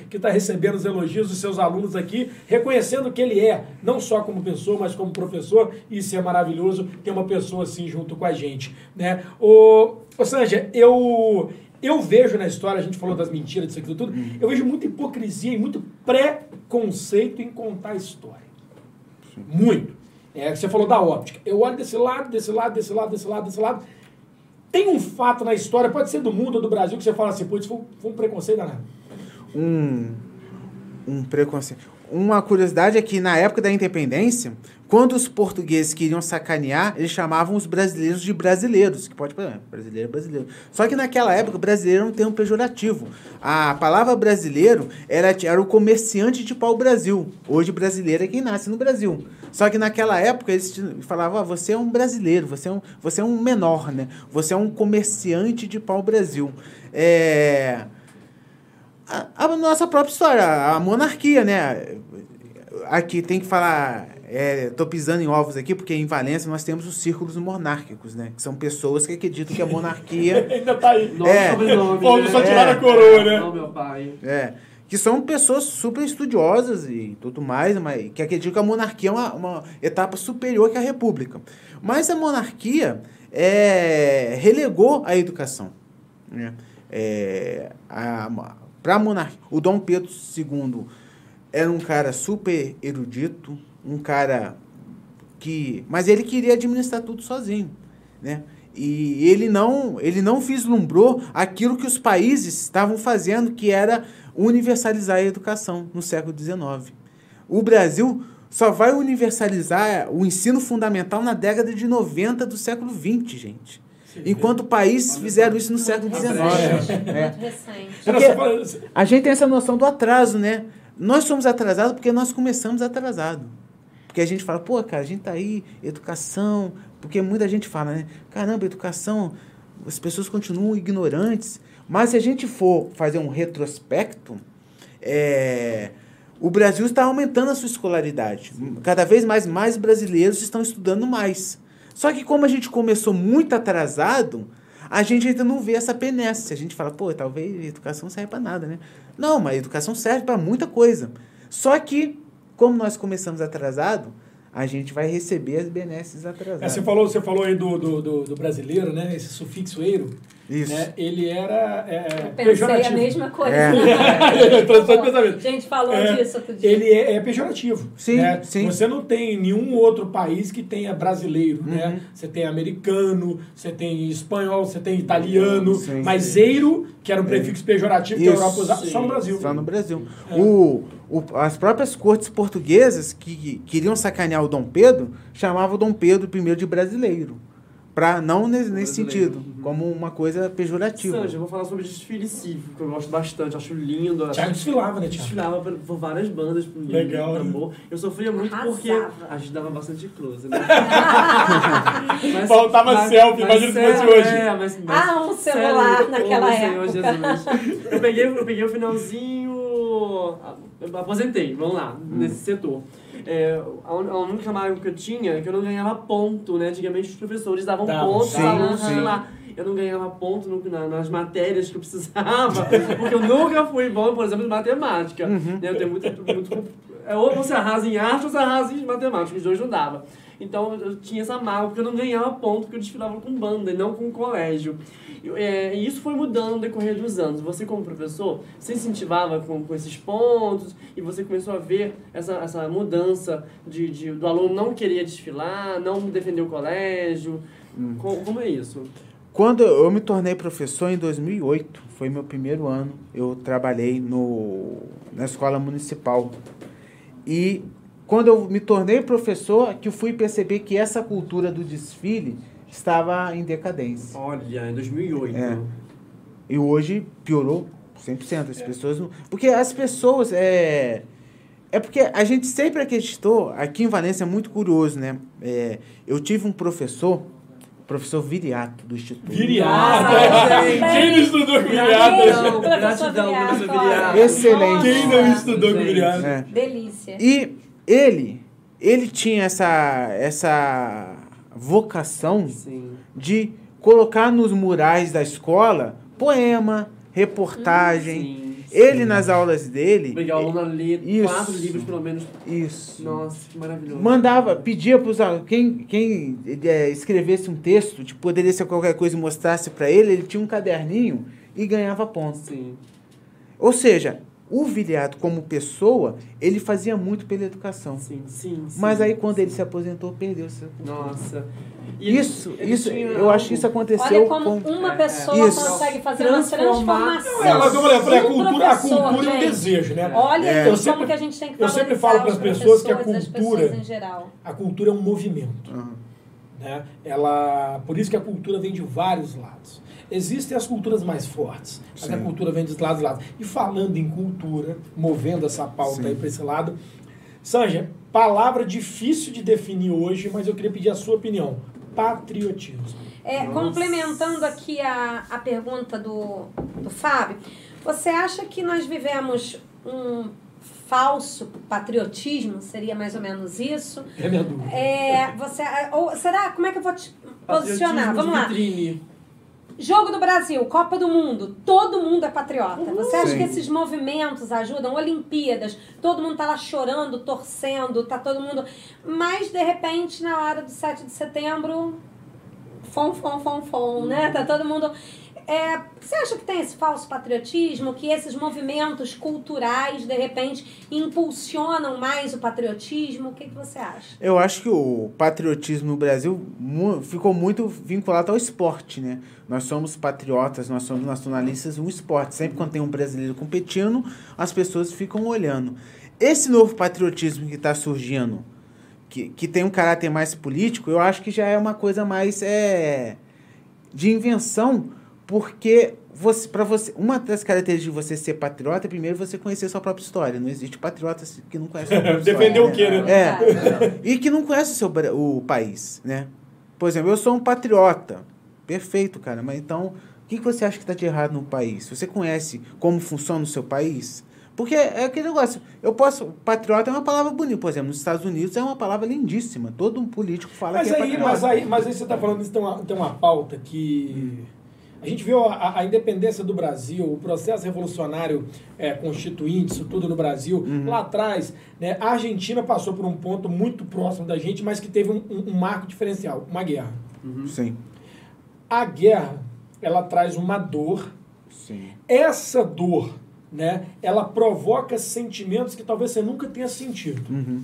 Que está recebendo os elogios dos seus alunos aqui, reconhecendo que ele é, não só como pessoa, mas como professor, e isso é maravilhoso, ter uma pessoa assim junto com a gente, né? O, ô Sanger, eu, eu vejo na história, a gente falou das mentiras, disso aqui tudo, eu vejo muita hipocrisia e muito preconceito em contar a história. Muito. É, que você falou da óptica. Eu olho desse lado, desse lado, desse lado, desse lado, desse lado. Tem um fato na história, pode ser do mundo ou do Brasil, que você fala assim, isso foi, um- foi um preconceito danado. Um, um preconceito. Uma curiosidade é que na época da independência, quando os portugueses queriam sacanear, eles chamavam os brasileiros de brasileiros, que pode é, brasileiro é brasileiro. Só que naquela época, brasileiro era um termo pejorativo. A palavra brasileiro era, era o comerciante de pau-brasil. Hoje, brasileiro é quem nasce no Brasil. Só que naquela época, eles falavam, ah, você é um brasileiro, você é um, você é um menor, né? Você é um comerciante de pau-brasil. É a, a nossa própria história, a monarquia, né? Aqui tem que falar, é, tô pisando em ovos aqui, porque em Valência nós temos os círculos monárquicos, né? Que são pessoas que acreditam que a monarquia Ainda tá aí. Nome É. e sobrenome. Pô, né? só É. tiraram a coroa, né? Não, meu pai. é, que são pessoas super estudiosas e tudo mais, mas que acreditam que a monarquia é uma, uma etapa superior que a república. Mas a monarquia é, relegou a educação. Né? É, Para monarquia, o Dom Pedro II era um cara super erudito, um cara que, mas ele queria administrar tudo sozinho, né? E ele não, ele não vislumbrou aquilo que os países estavam fazendo, que era universalizar a educação no século XIX. O Brasil só vai universalizar o ensino fundamental na década de 90 do século XX, gente. Enquanto países fizeram isso no século XIX. É. muito recente. Era Porque- A gente tem essa noção do atraso, né? Nós somos atrasados porque nós começamos atrasado. Porque a gente fala, pô, cara, a gente tá aí, educação. Porque muita gente fala, né? Caramba, educação, as pessoas continuam ignorantes. Mas se a gente for fazer um retrospecto, é, o Brasil está aumentando a sua escolaridade. Cada vez mais, mais brasileiros estão estudando mais. Só que como a gente começou muito atrasado, a gente ainda não vê essa penesse. A gente fala, pô, talvez educação serve para nada, né? Não, mas educação serve para muita coisa. Só que, como nós começamos atrasado, a gente vai receber as benesses É, atrasadas. você, falou, você falou aí do, do, do, do brasileiro, né? Esse sufixo eiro. Isso. Né? Ele era é, Eu pensei pejorativo. a mesma coisa. É. Transição de pensamento. A gente falou É, disso outro dia. Ele é, é pejorativo. Sim, né? sim. Você não tem nenhum outro país que tenha brasileiro, Uhum. né? Você tem americano, você tem espanhol, você tem italiano, Sim, mas sim. eiro, que era um prefixo pejorativo que a Isso, Europa usava, só no Brasil. Só no Brasil. O, o- as próprias cortes portuguesas que, que queriam sacanear o Dom Pedro chamavam o Dom Pedro I de brasileiro. Pra, não nesse, nesse sentido. Uhum. como uma coisa pejorativa. Sanja, eu vou falar sobre desfile cívico, que eu gosto bastante, acho lindo. Thiago desfilava, né, Thiago? Desfilava por, por várias bandas. Por Legal, né? tambor. Eu sofria muito Arrasava. porque a gente dava bastante close, né? Mas- Faltava selfie, imagina se fosse é, hoje. É, mas, mas, Ah, um celular sério, naquela ô, Senhor época. Jesus. Eu peguei, eu peguei o finalzinho. Eu aposentei, vamos lá, nesse setor. É, a, única mágoa que eu tinha é que eu não ganhava ponto, né? Antigamente os professores davam Davam, pontos, sim, alunos, sim. sei lá. Eu não ganhava ponto no- na- nas matérias que eu precisava, porque eu nunca fui bom, por exemplo, em matemática. né? Eu tenho muito, muito é, ou você arrasa em arte ou você arrasa em matemática, os dois não dava. Então eu tinha essa mágoa, porque eu não ganhava ponto, porque eu desfilava com banda e não com colégio. E, é, e isso foi mudando no decorrer dos anos. Você, como professor, se incentivava com, com esses pontos e você começou a ver essa, essa mudança de, de, do aluno não querer desfilar, não defender o colégio. Co- Como, é isso? Quando eu me tornei professor em 2008, foi meu primeiro ano, eu trabalhei no, na escola municipal. E quando eu me tornei professor, que eu fui perceber que essa cultura do desfile estava em decadência. Olha, em 2008. É. E hoje piorou 100%. As pessoas não... Porque as pessoas... É, é porque a gente sempre acreditou... Aqui em Valência é muito curioso, né? É, eu tive um professor, professor Viriato, do Instituto. Viriato. Quem não estudou com Viriato? Gratidão, professor. Viriato. Excelente. Quem não estudou com. Viriato? É. Delícia. E ele, ele tinha essa, essa vocação Sim. de colocar nos murais da escola poema, reportagem. Sim. Ele nas aulas dele, Obrigado, o aluno a ler Isso. quatro livros, pelo menos. isso. Nossa, que maravilhoso. Mandava, pedia para os alunos, quem, quem é, escrevesse um texto, tipo, poderia ser qualquer coisa e mostrasse para ele, ele tinha um caderninho e ganhava pontos. Sim. Ou seja, o Viriato como pessoa, ele fazia muito pela educação. Sim, sim, sim. Mas aí quando ele se aposentou, perdeu essa Nossa. E ele- Isso, ele isso, tinha eu acho que isso algo- aconteceu Olha como com... uma É, pessoa Isso. consegue fazer uma Transformar- transformação. É, mas como eu falei, a do cultura, a cultura é um gente. desejo, né? Olha É. aí Eu como sempre- que a gente tem que eu sempre falo pras os pessoas que a as cultura- pessoas em geral. A cultura é um movimento. Aham. Né? Ela, por isso que a cultura vem de vários lados. Existem as culturas mais fortes, mas a Sim. cultura vem de lados lados. E falando em cultura, movendo essa pauta Sim. aí para esse lado, Sanja, palavra difícil de definir hoje, mas eu queria pedir a sua opinião. Patriotismo. É, complementando aqui a, a pergunta do, do Fábio, você acha que nós vivemos um falso patriotismo? Seria mais ou menos isso? É a minha dúvida. É, você, ou será? Como é que eu vou te posicionar? Vamos lá. vitrine. Jogo do Brasil, Copa do Mundo, todo mundo é patriota. Você acha Sim. que esses movimentos ajudam? Olimpíadas, todo mundo tá lá chorando, torcendo, tá todo mundo. Mas, de repente, na hora do 7 de setembro, fom, fom, fom, fom, né? Tá todo mundo. É, você acha que tem esse falso patriotismo, que esses movimentos culturais, de repente, impulsionam mais o patriotismo? O que, que você acha? Eu acho que o patriotismo no Brasil ficou muito vinculado ao esporte, né? Nós somos patriotas, nós somos nacionalistas no esporte. Sempre quando tem um brasileiro competindo, as pessoas ficam olhando. Esse novo patriotismo que está surgindo, que, que tem um caráter mais político, eu acho que já é uma coisa mais é, de invenção, porque você, para você, uma das características de você ser patriota é primeiro você conhecer sua própria história. Não existe patriota que não conhece sua própria história. Defender o né? quê, né? É. E que não conhece o, seu, o país, né? Por exemplo, eu sou um patriota. Perfeito, cara. Mas então, o que que você acha que está de errado no país? Você conhece como funciona o seu país? Porque é aquele negócio. Eu posso. Patriota é uma palavra bonita. Por exemplo, nos Estados Unidos é uma palavra lindíssima. Todo um político fala Mas que é aí, patriota. mas, aí, mas aí você está falando isso, tem uma, tem uma pauta que. A gente viu a, a independência do Brasil, o processo revolucionário é, constituinte, isso tudo no Brasil. Lá atrás, né, a Argentina passou por um ponto muito próximo da gente, mas que teve um, um- um marco diferencial, uma guerra. Sim. A guerra, ela traz uma dor. Sim. Essa dor, né, ela provoca sentimentos que talvez você nunca tenha sentido. Uhum.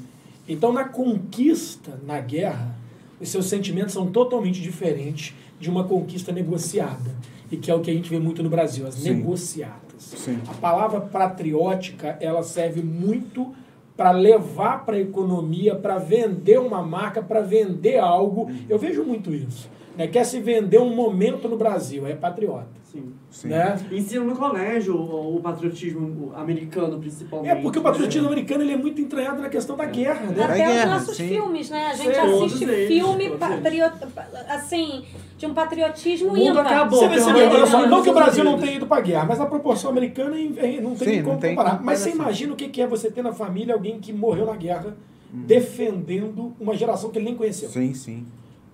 Então, na conquista, na guerra, os seus sentimentos são totalmente diferentes de uma conquista negociada. E que é o que a gente vê muito no Brasil, as Sim. negociadas. Sim. A palavra patriótica, ela serve muito para levar para a economia, para vender uma marca, para vender algo. Eu vejo muito isso. né, quer se vender um momento no Brasil, é patriota. Sim. Sim. Né? Ensina no colégio o, o patriotismo americano, principalmente. É porque o patriotismo né? americano ele é muito entranhado na questão da guerra, né? Até guerra, os nossos sim. filmes, né? A gente Sim, assiste todos eles, filme todos patriota, assim, de um patriotismo O mundo ímpar. acabou. Você vê, você menos olha só, não que o Brasil não tenha ido pra guerra, mas a proporção americana é- não tem Sim, nem como não tem comparar. Mas você imagina o que que é você ter na família alguém que morreu na guerra Hum. defendendo uma geração que ele nem conheceu. Sim, sim.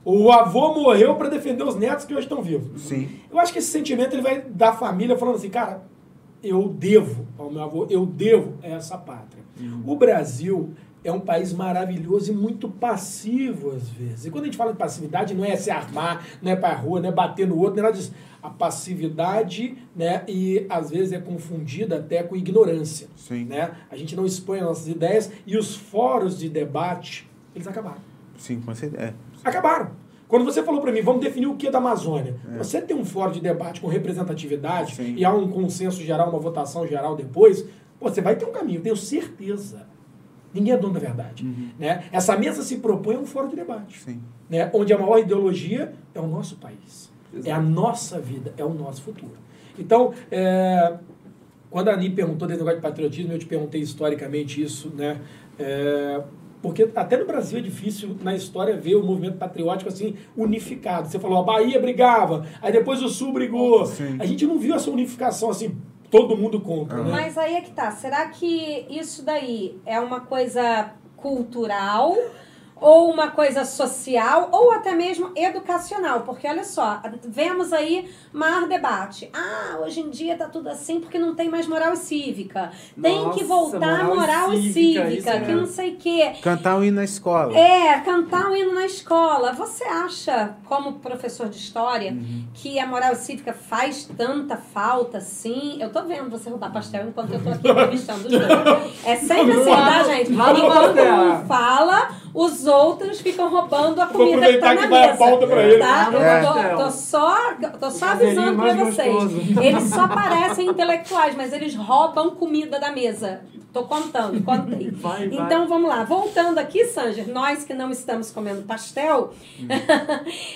O avô morreu para defender os netos que hoje estão vivos. Sim. Eu acho que esse sentimento ele vai da família falando assim, cara, eu devo ao meu avô, eu devo a essa pátria. O Brasil é um país maravilhoso e muito passivo às vezes. E quando a gente fala de passividade, não é se armar, não é para rua, não é bater no outro, não é nada disso. A passividade, né, e às vezes é confundida até com ignorância. Sim. Né? A gente não expõe as nossas ideias e os fóruns de debate, eles acabaram. Sim, com certeza. É. Acabaram. Quando você falou para mim, vamos definir o que é da Amazônia. Você tem um fórum de debate com representatividade Sim. e há um consenso geral, uma votação geral depois, pô, você vai ter um caminho, tenho certeza. Ninguém é dono da verdade. Né? Essa mesa se propõe a um fórum de debate. Sim. Né? Onde a maior ideologia é o nosso país. Exato. É a nossa vida, é o nosso futuro. Então, é, quando a Ani perguntou desse negócio de patriotismo, eu te perguntei historicamente isso, né? É, porque até no Brasil é difícil, na história, ver o movimento patriótico assim, unificado. Você falou, a Bahia brigava, aí depois o Sul brigou. Sim. A gente não viu essa unificação assim, todo mundo contra, né? Mas aí é que tá. Será que isso daí é uma coisa cultural ou uma coisa social ou até mesmo educacional? Porque olha só, vemos aí maior debate. Ah, hoje em dia tá tudo assim porque não tem mais moral e cívica. Tem Nossa, que voltar moral moral e cívica, cívica, que não sei o quê. Cantar um hino na escola. É, cantar o hino na escola. Você acha, como professor de história, que a moral cívica faz tanta falta assim? Eu tô vendo você roubar pastel enquanto eu tô aqui entrevistando os dois. É sempre assim, tá, gente? Enquanto um fala, os outros ficam roubando a comida que tá na que vai a mesa. pauta pra ele. Tá? Eu É. tô, tô só, tô só avisando pra mais vocês. gostoso. Eles só parecem intelectuais, mas eles roubam comida da mesa. Tô contando, contei. Vai, vai. Então vamos lá. Voltando aqui, Sanger, nós que não estamos comendo pastel,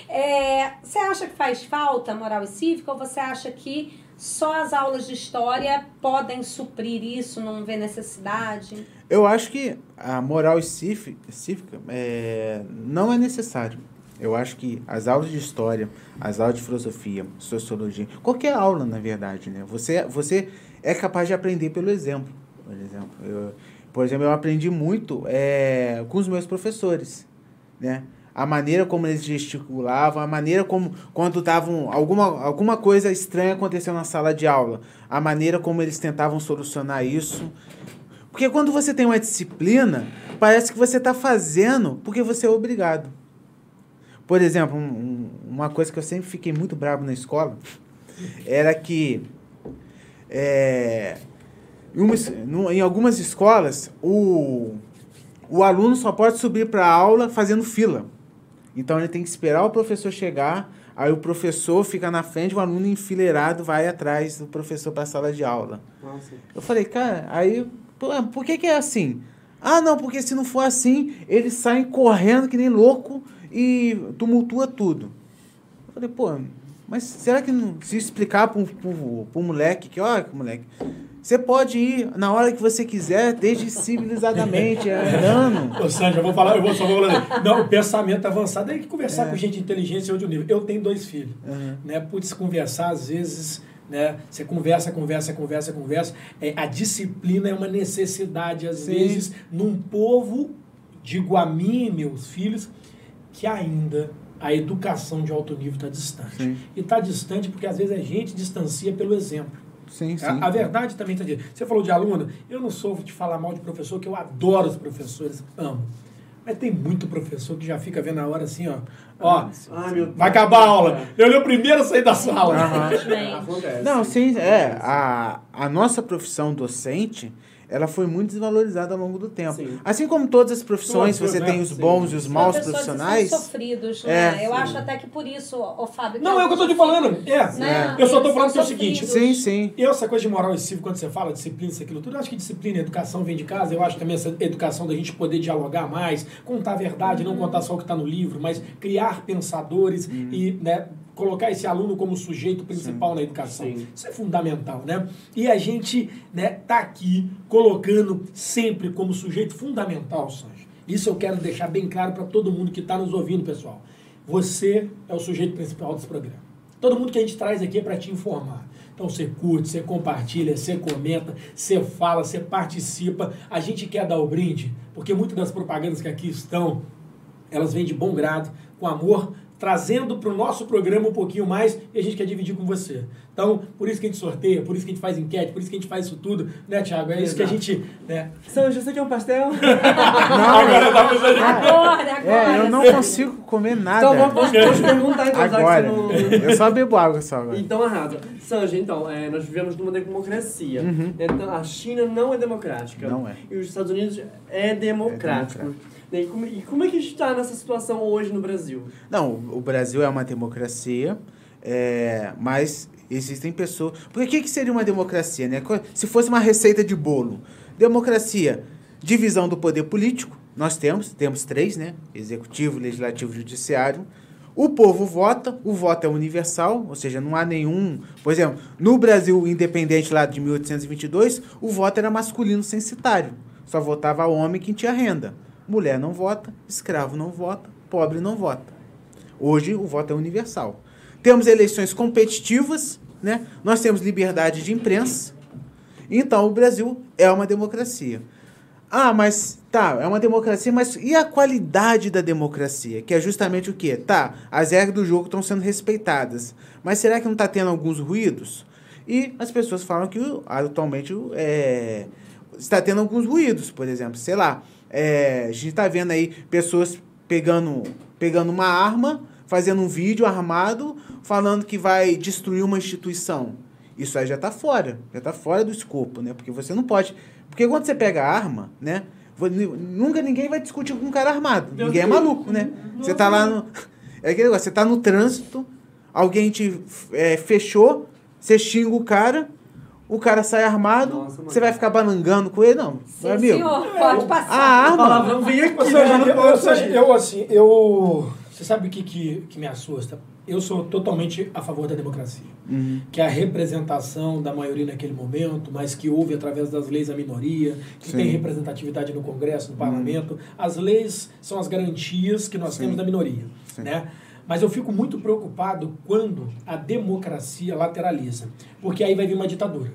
é, você acha que faz falta moral e cívica ou você acha que só as aulas de história podem suprir isso, não vê necessidade? Eu acho que a moral e cífi- cívica é, não é necessário. Eu acho que as aulas de história, as aulas de filosofia, sociologia, qualquer aula, na verdade, né? Você, você é capaz de aprender pelo exemplo. Por exemplo, eu, por exemplo, eu aprendi muito é, com os meus professores, né? A maneira como eles gesticulavam, a maneira como, quando estavam alguma, alguma coisa estranha aconteceu na sala de aula, a maneira como eles tentavam solucionar isso. Porque quando você tem uma disciplina, parece que você está fazendo porque você é obrigado. Por exemplo, um- um- uma coisa que eu sempre fiquei muito bravo na escola era que é, em, uma es- no- em algumas escolas o, o aluno só pode subir para a aula fazendo fila. Então ele tem que esperar o professor chegar, aí o professor fica na frente, o aluno enfileirado vai atrás do professor para a sala de aula. Nossa. Eu falei, cara, aí, por que, que é assim? Ah, não, porque se não for assim, eles saem correndo que nem louco e tumultua tudo. Eu falei, pô, mas será que não, se explicar para um moleque que, olha, moleque, você pode ir na hora que você quiser, desde civilizadamente, andando. Ô, Sandra, eu vou falar, eu vou só vou falar. Não, o pensamento avançado é que conversar com gente inteligente é outro nível. Eu tenho dois filhos. Uhum. Né? Putz, conversar, às vezes, né? Você conversa, conversa, conversa, conversa. É, a disciplina é uma necessidade, às Sim. vezes, num povo, digo a mim e meus filhos, que ainda a educação de alto nível está distante. Sim. E está distante porque, às vezes, a gente distancia pelo exemplo. Sim, sim. A, a verdade também está dizendo. Você falou de aluno, eu não sou de falar mal de professor, que eu adoro os professores, amo. Mas tem muito professor que já fica vendo a hora assim, ó. Ó, Ai, meu Deus. vai acabar a aula. Eu olhei o primeiro a sair da sala. Acontece. Não, sim, é. A, a nossa profissão docente, ela foi muito desvalorizada ao longo do tempo. Sim. Assim como todas as profissões, você né? tem os Sim. bons e os maus profissionais. são sofridos, É, né? Eu sim. acho até que por isso, o Fábio... Não, é o que eu tô te falando. É. Né? Eu só tô Eles falando que é o seguinte. Sim, sim. Eu, essa coisa de moral e cívico, quando você fala disciplina, isso, aquilo tudo, eu acho que disciplina e educação vem de casa. Eu acho também essa educação da gente poder dialogar mais, contar a verdade, não contar só o que está no livro, mas criar pensadores e né, colocar esse aluno como sujeito principal na educação. Sim. Isso é fundamental, né? E a gente né, tá aqui colocando sempre como sujeito fundamental, Sancho. Isso eu quero deixar bem claro para todo mundo que está nos ouvindo, pessoal. Você é o sujeito principal desse programa. Todo mundo que a gente traz aqui é para te informar. Então você curte, você compartilha, você comenta, você fala, você participa. A gente quer dar o brinde, porque muitas das propagandas que aqui estão, elas vêm de bom grado, com amor, trazendo para o nosso programa um pouquinho mais e a gente quer dividir com você. Então, por isso que a gente sorteia, por isso que a gente faz enquete, por isso que a gente faz isso tudo, né, Thiago? É isso que a Exato. gente. Né? Sanjo, você quer um pastel? Agora dá pra Agora, agora. É, eu não consigo comer nada. Então vamos, vamos, perguntar então, Agora. já que você não... Eu só bebo água só agora. Então arrasa. Sanjo, então, é, nós vivemos numa democracia. Então, a China não é democrática. Não é. E os Estados Unidos é democrático. democrático. E como, e como é que a gente está nessa situação hoje no Brasil? Não, o Brasil é uma democracia, é, mas existem pessoas. Porque o que, que seria uma democracia? Né? Se fosse uma receita de bolo. Democracia, divisão do poder político, nós temos, temos três, né? Executivo, legislativo, judiciário. O povo vota, o voto é universal, ou seja, não há nenhum. Por exemplo, no Brasil independente lá de 1822, o voto era masculino censitário. Só votava homem quem tinha renda. Mulher não vota, escravo não vota, pobre não vota. Hoje o voto é universal. Temos eleições competitivas, né? Nós temos liberdade de imprensa. Então o Brasil é uma democracia. Ah, mas tá, é uma democracia, mas e a qualidade da democracia? Que é justamente o quê? Tá, as regras do jogo estão sendo respeitadas. Mas será que não está tendo alguns ruídos? E as pessoas falam que atualmente é, está tendo alguns ruídos, por exemplo, sei lá. É, a gente está vendo aí pessoas pegando, pegando uma arma, fazendo um vídeo armado, falando que vai destruir uma instituição. Isso aí já está fora, já está fora do escopo, né? Porque você não pode. Porque quando você pega a arma, né? Nunca ninguém vai discutir com um cara armado. Meu ninguém é Deus. maluco, né? Você tá lá no. É aquele negócio, você tá no trânsito, alguém te é, fechou, você xinga o cara, o cara sai armado, Nossa, você vai ficar balangando com ele? Não, Sim, meu amigo. senhor, pode A passar. arma. Palavrão vem aqui, né? Não eu, assim, eu. Você sabe o que, que, que me assusta? Eu sou totalmente a favor da democracia. Uhum. Que é a representação da maioria naquele momento, mas que houve através das leis a minoria, que Sim. tem representatividade no Congresso, no Parlamento. As leis são as garantias que nós Sim. temos da minoria. Sim. Né? Mas eu fico muito preocupado quando a democracia lateraliza. Porque aí vai vir uma ditadura.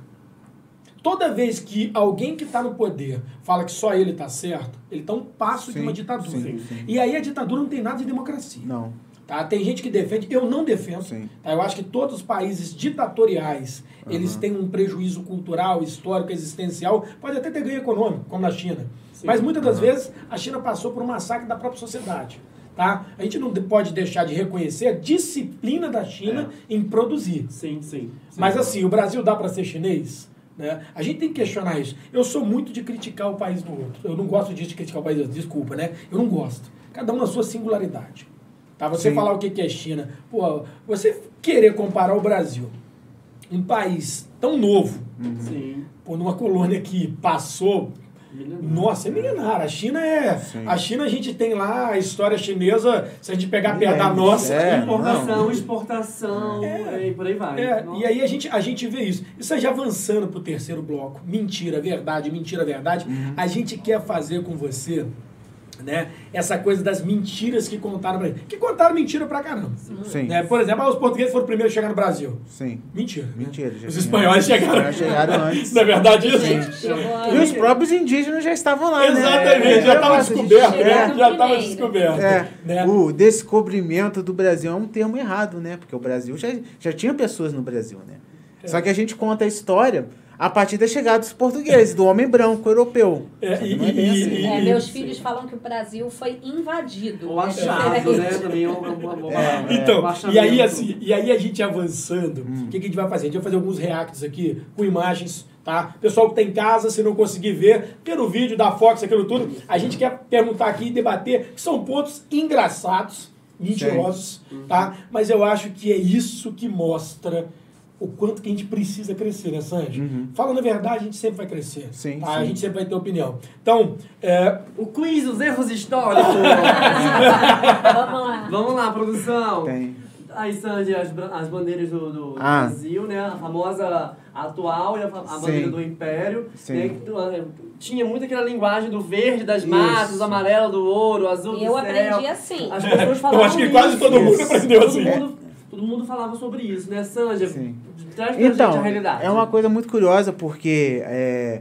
Toda vez que alguém que está no poder fala que só ele está certo, ele está um passo de Sim, uma ditadura. sim, sim. E aí a ditadura não tem nada de democracia. Não. Tá? Tem gente que defende, eu não defendo. Tá? Eu acho que todos os países ditatoriais, eles têm um prejuízo cultural, histórico, existencial, pode até ter ganho econômico, como na China. Sim. Mas muitas das vezes a China passou por um massacre da própria sociedade. Tá? A gente não de- pode deixar de reconhecer a disciplina da China em produzir. Sim, sim. sim. Mas assim, o Brasil dá para ser chinês? Né? A gente tem que questionar isso. Eu sou muito de criticar o país do outro. Eu não gosto disso de criticar o país do outro. Desculpa, né? Eu não gosto. Cada um na sua singularidade. Tá? Você Sim. falar o que é China. Pô, você querer comparar o Brasil, um país tão novo, Sim. pô, numa colônia que passou Milenar. nossa, é milenar. A China é. Sim. A China a gente tem lá a história chinesa, se a gente pegar perto da É, nossa. é, Importação, exportação, e por aí vai. É, e aí a gente, a gente vê isso. Isso aí já avançando pro terceiro bloco. Mentira, verdade, mentira, verdade. Uhum. A gente quer fazer com você, né, essa coisa das mentiras que contaram pra gente. Que contaram mentira pra caramba. Sim. Né? Por exemplo, ah, os portugueses foram os primeiros a chegar no Brasil. Sim. Mentira. né? Mentira, já Os espanhóis chegaram. já chegaram antes. Não é verdade isso? Gente, E os próprios indígenas já estavam lá, né? Exatamente, já É, estava nossa, descoberto, né? Já estava descoberto. É, né? o descobrimento do Brasil é um termo errado, né? Porque o Brasil já, já tinha pessoas no Brasil, né? É. Só que a gente conta a história a partir da chegada dos portugueses, do homem branco europeu. É, e- é e- assim. e- É, meus filhos falam que o Brasil foi invadido. Ou É achado, diferente. né? Também é uma, uma É, Então, um e aí, assim, e aí a gente avançando, o Hum. que, que a gente vai fazer? A gente vai fazer alguns reacts aqui com imagens tá? Pessoal que tá em casa, se não conseguir ver, pelo vídeo da Fox, aquilo tudo, a gente quer perguntar aqui e debater, que são pontos engraçados, mentirosos, tá? Mas eu acho que é isso que mostra o quanto que a gente precisa crescer, né, Sanji? Falando a verdade, a gente sempre vai crescer. Sim, tá? A sim. gente sempre vai ter opinião. Então, é, O quiz, os erros históricos. Vamos lá. Vamos lá, produção. Tem. Aí, Sandy, as, as bandeiras do, do Ah. Brasil, né? A famosa atual e a, a bandeira do Império. Sim. Né? eh, Tinha muito aquela linguagem do verde das Isso. matas, do amarelo do ouro, o azul do Eu céu. aprendi assim. As pessoas falavam Eu acho que quase isso. todo mundo aprendeu todo assim. Mundo, todo mundo falava sobre isso, né, Sanja? Sim. Traz pra gente Então, a realidade. é uma coisa muito curiosa, porque é,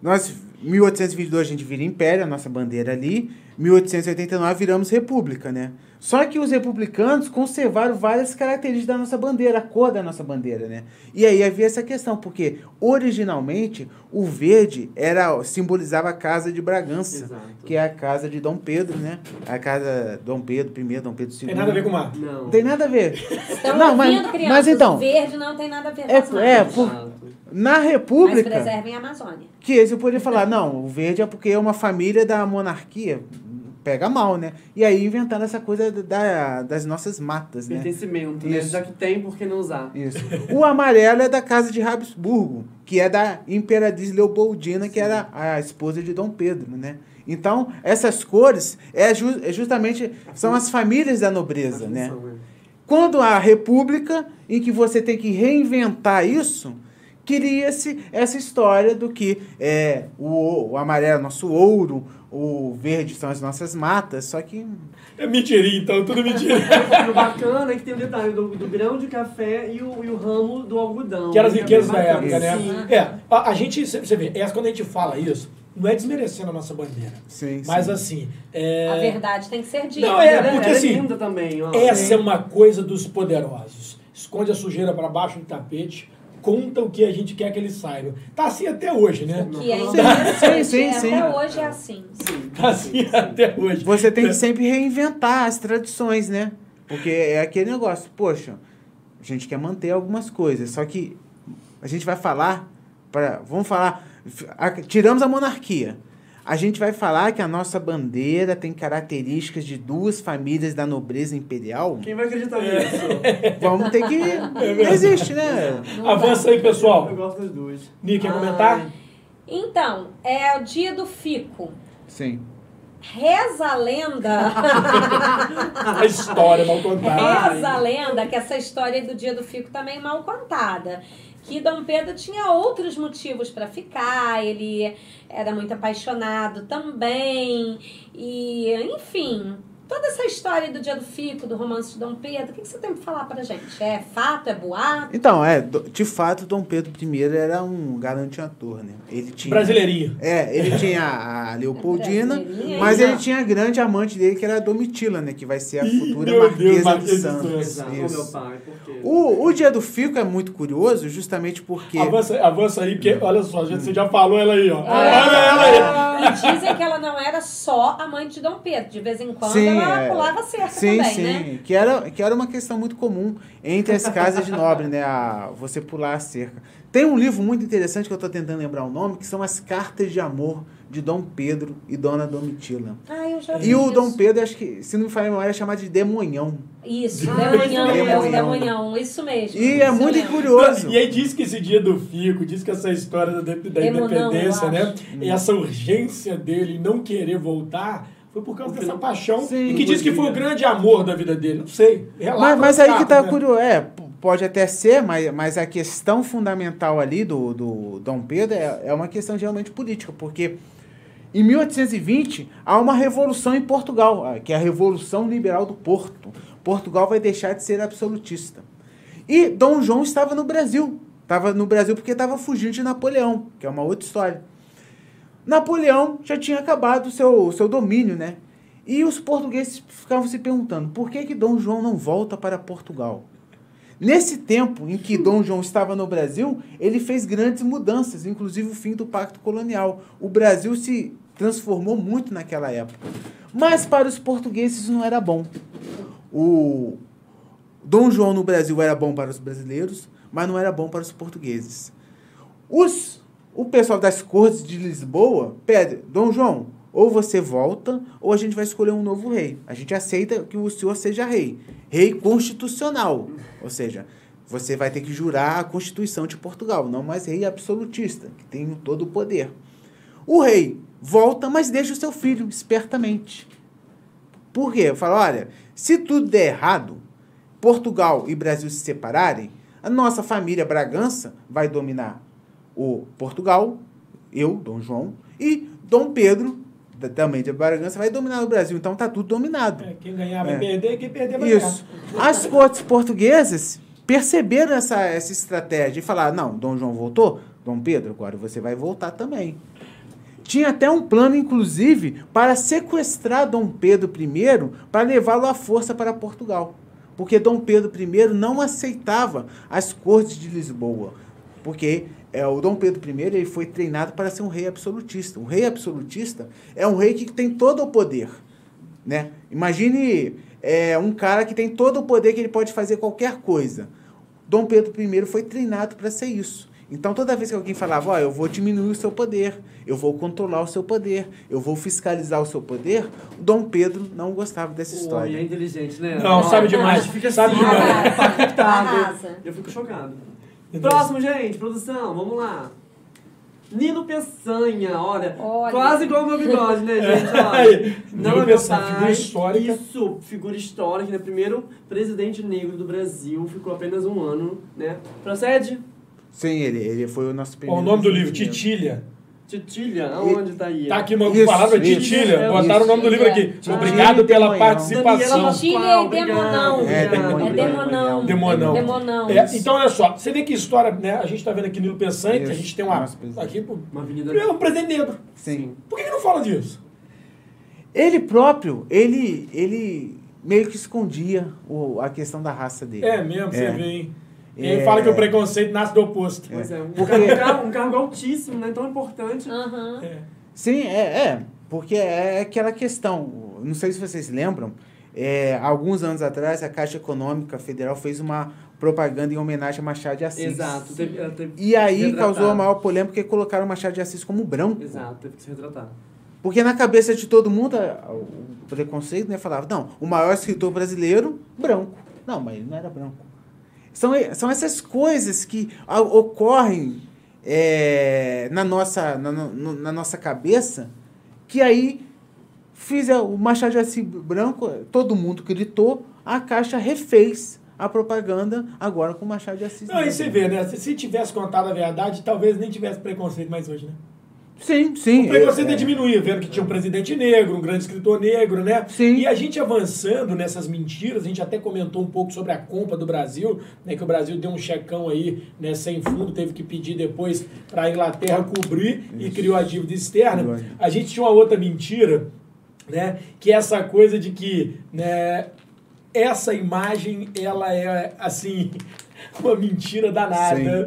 nós, 1822, a gente vira império, a nossa bandeira ali. 1889, viramos república, né? Só que os republicanos conservaram várias características da nossa bandeira, a cor da nossa bandeira, né? E aí havia essa questão, porque originalmente o verde era simbolizava a casa de Bragança, Exato. que é a casa de Dom Pedro, né? A casa Dom Pedro I, Dom Pedro II. tem nada a ver com o mar. Não. Não tem nada a ver. Estão Não, mas- crianças? mas então- O verde não tem nada a ver com É, as é, por-. Na Mas República. preservem a Amazônia. Que esse eu poderia falar, não, o verde é porque é uma família da monarquia. Pega mal, né? E aí inventaram essa coisa da, das nossas matas, né? Pertencimento, né? Isso. Já que tem, por que não usar? Isso. O amarelo é da casa de Habsburgo, que é da Imperatriz Leopoldina, que era a esposa de Dom Pedro, né? Então, essas cores é, ju- é justamente são as famílias da nobreza, né? Quando a república, em que você tem que reinventar isso, cria-se essa história do que é, o, o amarelo é nosso ouro, o verde são as nossas matas, só que É mentirinha, então, tudo mentira. O bacana é que tem o detalhe do, do grão de café e o, e o ramo do algodão. Que eram as é riquezas da época, né? Sim. É, a, a gente, você vê, é, quando a gente fala isso, não é desmerecendo a nossa bandeira. sim, Mas sim. assim, é, A verdade tem que ser dita. Não, é, Ela- porque ela assim, linda também, ó. essa é uma coisa dos poderosos. Esconde a sujeira para baixo do tapete, conta o que a gente quer que eles saibam. Tá assim até hoje, né? Que é Sim, interessante. sim, sim. Até hoje é assim. Sim, Tá assim sim, sim. até hoje. Você tem que sempre reinventar as tradições, né? Porque é aquele negócio, poxa, a gente quer manter algumas coisas, só que a gente vai falar, pra, vamos falar, a- tiramos a monarquia. A gente vai falar que a nossa bandeira tem características de duas famílias da nobreza imperial. Quem vai acreditar É. nisso? Vamos ter que. Não existe, né? Não Avança aí, Eu pessoal. gosto das duas. Nick, quer Ai. comentar? Então, é o dia do fico. Sim. Reza a lenda. A história mal contada. Reza a lenda que essa história do dia do fico também é mal contada. Que Dom Pedro tinha outros motivos para ficar, ele era muito apaixonado também. E, enfim, toda essa história do dia do fico, do romance de Dom Pedro, o que que você tem para falar pra gente? É fato, é boato? Então, é, de fato, Dom Pedro I era um garantiator, né? Ele tinha. Brasileirinho. É, ele tinha a Leopoldina, Brasileirinha, mas ele tinha a grande amante dele, que era a Domitila, né? Que vai ser a Ih, futura meu Marquesa Deus, de Marquesa de Santos. Santos. Exato, Isso. meu pai? O, o dia do Fico é muito curioso, justamente porque. Avança, avança aí, porque olha só, gente, você já falou ela aí, ó. É. Olha ela aí. E dizem que ela não era só amante de Dom Pedro. De vez em quando Sim, ela é. pulava cerca Sim, também, sim. né? Que, era, que era uma questão muito comum entre as casas de nobre, né? A, você pular a cerca. Tem um livro muito interessante que eu estou tentando lembrar o nome, que são as Cartas de Amor de Dom Pedro e Dona Domitila. Ah, eu já vi E o isso. Dom Pedro, acho que, se não me falha a memória, é chamado de Demonhão. Isso, Ah, demonhão, isso mesmo. demonhão, isso mesmo. E é isso muito mesmo. curioso. E aí diz que esse dia do Fico, diz que essa história da, da Demonão, independência, né? E essa urgência dele em não querer voltar foi por causa dessa paixão. Sim, e que diz que foi o grande amor da vida dele. Não sei. Mas, mas aí que caso, tá né? curioso. É, pode até ser, mas, mas a questão fundamental ali do, do Dom Pedro é, é uma questão realmente política, porque em 1820 há uma revolução em Portugal, ah, que é a Revolução Liberal do Porto. Portugal vai deixar de ser absolutista. E Dom João estava no Brasil. Estava no Brasil porque estava fugindo de Napoleão, que é uma outra história. Napoleão já tinha acabado o seu, seu domínio, né? E os portugueses ficavam se perguntando por que, que Dom João não volta para Portugal? Nesse tempo em que Dom João estava no Brasil, ele fez grandes mudanças, inclusive o fim do pacto colonial. O Brasil se transformou muito naquela época. Mas para os portugueses não era bom. O Dom João no Brasil era bom para os brasileiros, mas não era bom para os portugueses. Os, o pessoal das cortes de Lisboa pede, Dom João, ou você volta, ou a gente vai escolher um novo rei. A gente aceita que o senhor seja rei. Rei constitucional. Ou seja, você vai ter que jurar a Constituição de Portugal, não mais rei absolutista, que tem todo o poder. O rei volta, mas deixa o seu filho espertamente. Por quê? Eu falo, olha, se tudo der errado, Portugal e Brasil se separarem, a nossa família Bragança vai dominar o Portugal, eu, Dom João, e Dom Pedro, também de Bragança, vai dominar o Brasil. Então tá tudo dominado. É, quem ganhar vai É. perder, quem perder vai Isso. As cortes portuguesas perceberam essa, essa estratégia e falaram: não, Dom João voltou, Dom Pedro, agora você vai voltar também. Tinha até um plano, inclusive, para sequestrar Dom Pedro I para levá-lo à força para Portugal. Porque Dom Pedro I não aceitava as cortes de Lisboa. Porque é, o Dom Pedro I ele foi treinado para ser um rei absolutista. Um rei absolutista é um rei que tem todo o poder. Né? Imagine é, um cara que tem todo o poder que ele pode fazer qualquer coisa. Dom Pedro I foi treinado para ser isso. Então, toda vez que alguém falava, ó, eu vou diminuir o seu poder, eu vou controlar o seu poder, eu vou fiscalizar o seu poder, o Dom Pedro não gostava dessa O homem é história. inteligente, né? Não, sabe demais. Fica Sabe assim, demais. Arrasa. Eu fico chocado. Próximo, gente, produção, vamos lá. Nino Peçanha, olha, Olha. quase igual o meu bigode, né, gente? Aí, Olha, Nino não é meu Peçanha, pai. figura histórica. Isso, figura histórica, né? Primeiro presidente negro do Brasil, ficou apenas um ano, né? Procede? Sim, ele, ele foi o nosso primeiro. o nome do livro, presidente. Titilha. Aonde tá aí? Tá aqui uma Isso, palavra isso, Titilha. isso, Botaram o nome do livro aqui. Titilha. Obrigado pela Demonhão. participação. Titilha Pascoal, e Demonão. obrigado, É, obrigado. É demonão. Demonão. Demonão. É, então, olha só, você vê que história, né? A gente tá vendo aqui Nilo Peçanha, que a gente tem uma. presidente. Aqui, Uma avenida... é um presidente negro. Sim. Por que, que não fala disso? Ele próprio, ele, ele meio que escondia o, a questão da raça dele. É mesmo, você É. vê, hein? E É. aí fala que o preconceito nasce do oposto. Pois é, um, Porque- cargo, um cargo- um cargo altíssimo, né? Tão importante. Aham. É. Sim, é, é. Porque é aquela questão. Não sei se vocês lembram. é, alguns anos atrás, a Caixa Econômica Federal fez uma propaganda em homenagem a Machado de Assis. Exato. Teve, teve E aí causou a maior polêmica porque colocaram Machado de Assis como branco. Exato, teve que se retratar. Porque na cabeça de todo mundo, o preconceito né, falava, não, o maior escritor brasileiro, branco. Não, mas ele não era branco. São, são essas coisas que ocorrem é, na, nossa, na, no- na nossa cabeça que aí fiz o Machado de Assis branco, todo mundo gritou, a Caixa refez a propaganda agora com o Machado de Assis. Não, e você vê, né? Se, se tivesse contado a verdade, talvez nem tivesse preconceito mais hoje, né? Sim, sim. O preconceito é, é diminuir, vendo que tinha um presidente negro, um grande escritor negro, né? Sim. E a gente avançando nessas mentiras, a gente até comentou um pouco sobre a compra do Brasil, né? Que o Brasil deu um checão aí, né? Sem fundo, teve que pedir depois para a Inglaterra cobrir e criou a dívida externa. A gente tinha uma outra mentira, né? Que é essa coisa de que, né? Essa imagem, ela é, assim, uma mentira danada,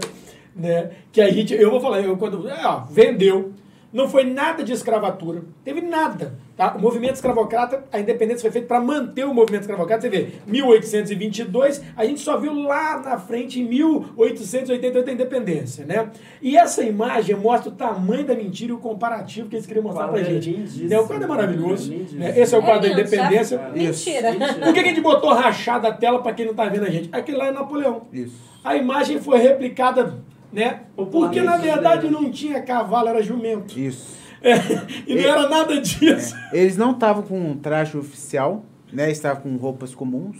né? Que a gente, eu vou falar, eu quando, ó, vendeu, não foi nada de escravatura, teve nada, tá? O movimento escravocrata, a independência foi feita para manter o movimento escravocrata, você vê, 1822, a gente só viu lá na frente em 1888 a independência, né? E essa imagem mostra o tamanho da mentira e o comparativo que eles queriam mostrar pra quadro é gente. lindíssimo. Né? O quadro é maravilhoso, Lindíssimo. né? Esse é o quadro da lindo, independência. sabe? Mentira. Por que, que a gente botou rachada a tela para quem não tá vendo a gente? Aquele lá é Napoleão. Isso. A imagem foi replicada, né? Porque na verdade não tinha cavalo, era jumento. Isso. É, e não era nada disso. Eles não estavam com um traje oficial, né? Estavam com roupas comuns.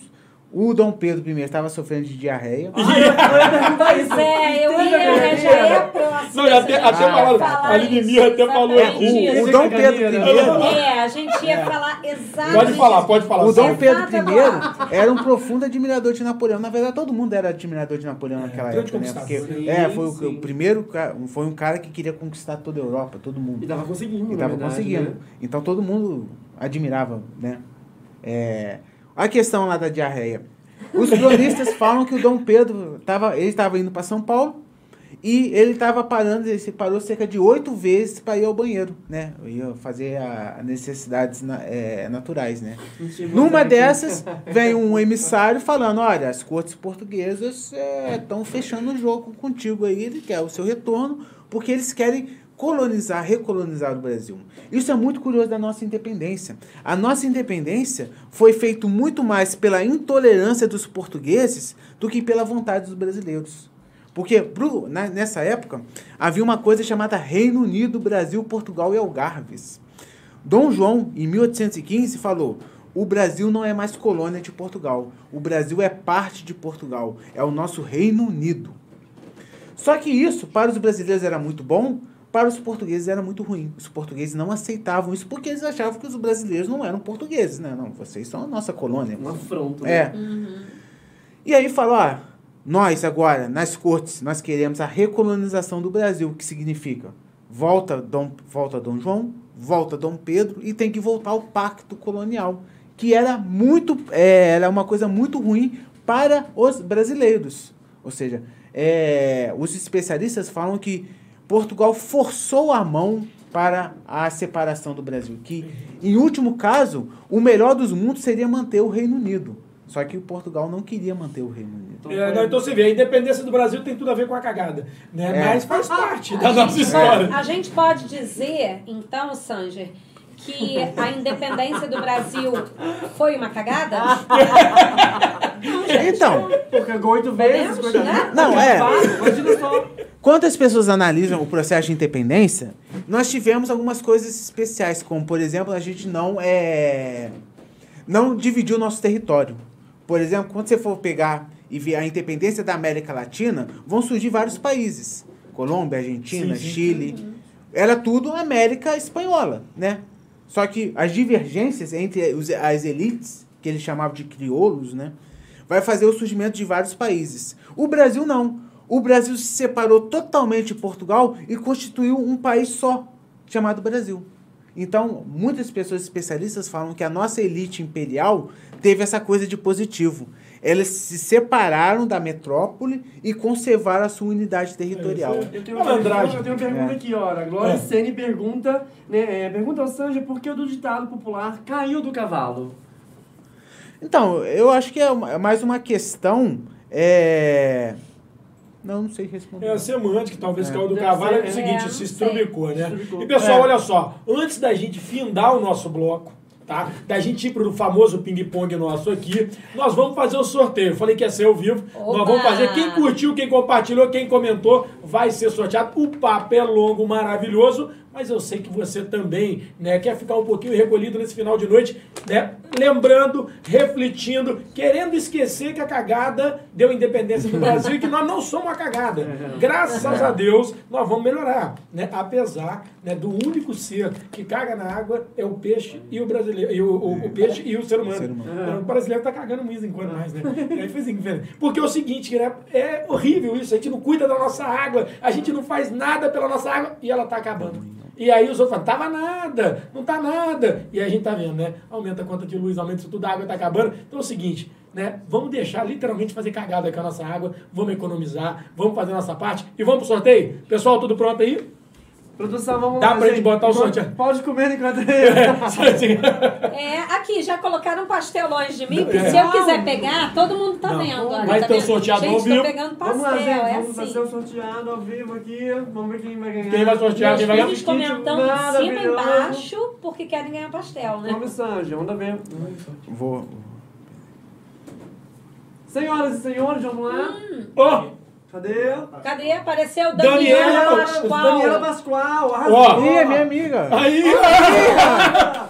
O Dom Pedro I estava sofrendo de diarreia. Ah, eu ia isso. Pois é, eu ia, a já é a carreira? próxima. Não, até, até ia falaram, falar a até falou aqui. O. Dom Pedro I, É, a gente ia falar exatamente Pode falar, pode falar. o Dom? Pedro I era um profundo admirador de Napoleão. Na verdade, todo mundo era admirador de Napoleão naquela grande época, né? Porque, Sim, é, foi o, sim. o primeiro, foi um cara que queria conquistar toda a Europa, todo mundo. E tava conseguindo, E estava conseguindo. né? Então todo mundo admirava, né? É, a questão lá da diarreia. Os cronistas falam que o Dom Pedro estava, ele estava indo para São Paulo E ele estava parando, ele se parou cerca de oito vezes para ir ao banheiro, né? Ia fazer a necessidades na- é, naturais, né? Numa dessas, vem um emissário falando: olha, as cortes portuguesas estão fechando o jogo contigo aí, ele quer o seu retorno, porque eles querem colonizar, recolonizar o Brasil. Isso é muito curioso da nossa independência. A nossa independência foi feita muito mais pela intolerância dos portugueses do que pela vontade dos brasileiros. Porque pro- na- nessa época havia uma coisa chamada Reino Unido, Brasil, Portugal e Algarves. Dom João, em 1815, falou: o Brasil não é mais colônia de Portugal. O Brasil é parte de Portugal. É o nosso Reino Unido. Só que isso, para os brasileiros, era muito bom, para os portugueses era muito ruim. Os portugueses não aceitavam isso porque eles achavam que os brasileiros não eram portugueses, né? Não, vocês são a nossa colônia. Um afronto. É. Uhum. E aí falou, ó, nós agora, nas cortes, nós queremos a recolonização do Brasil, que significa volta Dom, volta Dom João, volta Dom Pedro e tem que voltar ao pacto colonial, que era muito, é, era uma coisa muito ruim para os brasileiros. Ou seja, é, os especialistas falam que Portugal forçou a mão para a separação do Brasil, que em último caso, o melhor dos mundos seria manter o Reino Unido. Só que o Portugal não queria manter o Reino Unido. Então, É, não, então você vê, a independência do Brasil tem tudo a ver com a cagada, né? É. Mas faz parte da A nossa gente história. pode- A gente pode dizer, então, Sanger, que a independência do Brasil foi uma cagada? Então, Porque oito vezes, Podemos, né? Não, é. Imagina só. Quando as pessoas analisam o processo de independência, nós tivemos algumas coisas especiais, como, por exemplo, a gente não é não dividiu o nosso território. Por exemplo, quando você for pegar e ver a independência da América Latina, vão surgir vários países. Colômbia, Argentina, Sim, sim. Chile. Era tudo América Espanhola, né? Só que as divergências entre os- as elites, que eles chamavam de crioulos, né? Vai fazer o surgimento de vários países. O Brasil não. O Brasil se separou totalmente de Portugal e constituiu um país só, chamado Brasil. Então, muitas pessoas especialistas falam que a nossa elite imperial teve essa coisa de positivo. Elas se separaram da metrópole e conservaram a sua unidade territorial. É, Eu tenho, Malandragem. eu tenho uma pergunta É. aqui, ora. Glória É. Ceni pergunta, né, é, pergunta ao Sanja por que o do ditado popular caiu do cavalo. Então, eu acho que é uma- é mais uma questão. É... Não, não sei responder. É a semântica, talvez É. caiu do Deve cavalo, é o é. seguinte, É, se estrubicou, né? Estrubicou. E pessoal, É. olha só, antes da gente findar o nosso bloco, tá? Da gente ir pro famoso ping-pong nosso aqui, nós vamos fazer o sorteio. Eu falei que ia ser ao vivo. Opa! Nós vamos fazer. Quem curtiu, quem compartilhou, quem comentou, vai ser sorteado. O papo é longo, maravilhoso, mas eu sei que você também, né, quer ficar um pouquinho recolhido nesse final de noite, né? Lembrando, refletindo, querendo esquecer que a cagada deu independência do Brasil e que nós não somos uma cagada. Graças a Deus, nós vamos melhorar, né? Apesar né, do único ser que caga na água é o peixe e o brasileiro, e o, o- o peixe e o ser humano. Ser humano. Então, O brasileiro tá cagando muito enquanto mais, né? Velho. Porque é o seguinte, né? É horrível isso. A gente não cuida da nossa água, a gente não faz nada pela nossa água e ela tá acabando. E aí os outros falam, tava nada, não tá nada. E aí a gente tá vendo, né? Aumenta a conta de luz, aumenta isso tudo, a água tá acabando. Então é o seguinte, né? Vamos deixar literalmente fazer cagada com a nossa água, vamos economizar, vamos fazer a nossa parte e vamos pro sorteio? Pessoal, tudo pronto aí? Produção, vamos Dá lá. pra gente botar o Pode- sorteio? Pode comer enquanto É, aqui, já colocaram pastelões de mim, que É. se eu quiser pegar, todo mundo tá Não. vendo. olha, Vai tá ter o sorteado Gente, ao vivo. tô pegando pastel, Vamos lá, gente. é Vamos fazer o assim. sorteado ao vivo aqui. Vamos ver quem vai ganhar. Quem vai sortear, quem vai ganhar? filhos comentando em cima e embaixo, porque querem ganhar pastel, né? Vamos, Sanja. Vamos ver. Vou. Senhoras e senhores, vamos lá. Ó, Cadê? Cadê? Apareceu Daniela Daniela Pascoal. Daniela Pascoal. Arrasou. Ih, é minha amiga. aí!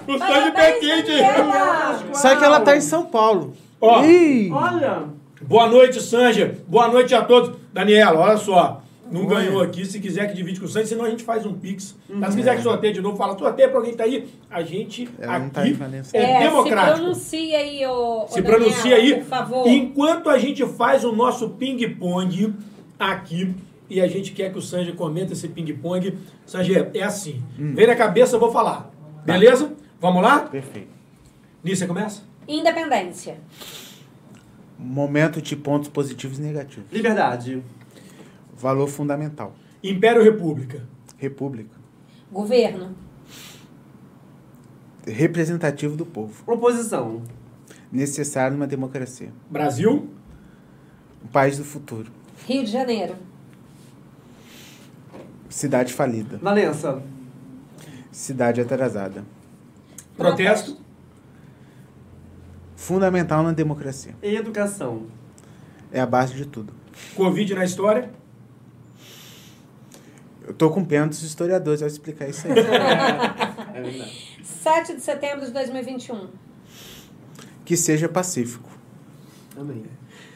o sangue de pé Parabéns, quente! Daniela. Só que ela tá em São Paulo. Ó. Ih! Olha. Boa noite, Sanja. Boa noite a todos. Daniela, olha só. Não ganhou aqui. Se quiser que divide com o Sanja, senão a gente faz um pix. Mas se Uhum. quiser que sorteie de novo, fala sorteia pra alguém que tá aí. A gente Ela não tá aqui aí, Vanessa. é, É, se democrático. pronuncia aí, ô, ô Se pronuncia aí. Por favor. Enquanto a gente faz o nosso ping-pong aqui, e a gente quer que o Sanja comente esse ping-pong, Sanja, é assim. Hum. Vem na cabeça, eu vou falar. Tá. Beleza? Vamos lá? Perfeito. Nisso você começa? Independência. Momento de pontos positivos e negativos. Liberdade. Valor fundamental. Império ou República? República. Governo. Representativo do povo. Oposição. Necessário numa democracia. Brasil? Um país do futuro. Rio de Janeiro. Cidade falida. Valença. Cidade atrasada. Protesto? Fundamental na democracia. Educação. É a base de tudo. Covid na história? Eu tô com pena dos historiadores ao explicar isso aí. É verdade. 7 de setembro de 2021. que seja pacífico. Amém.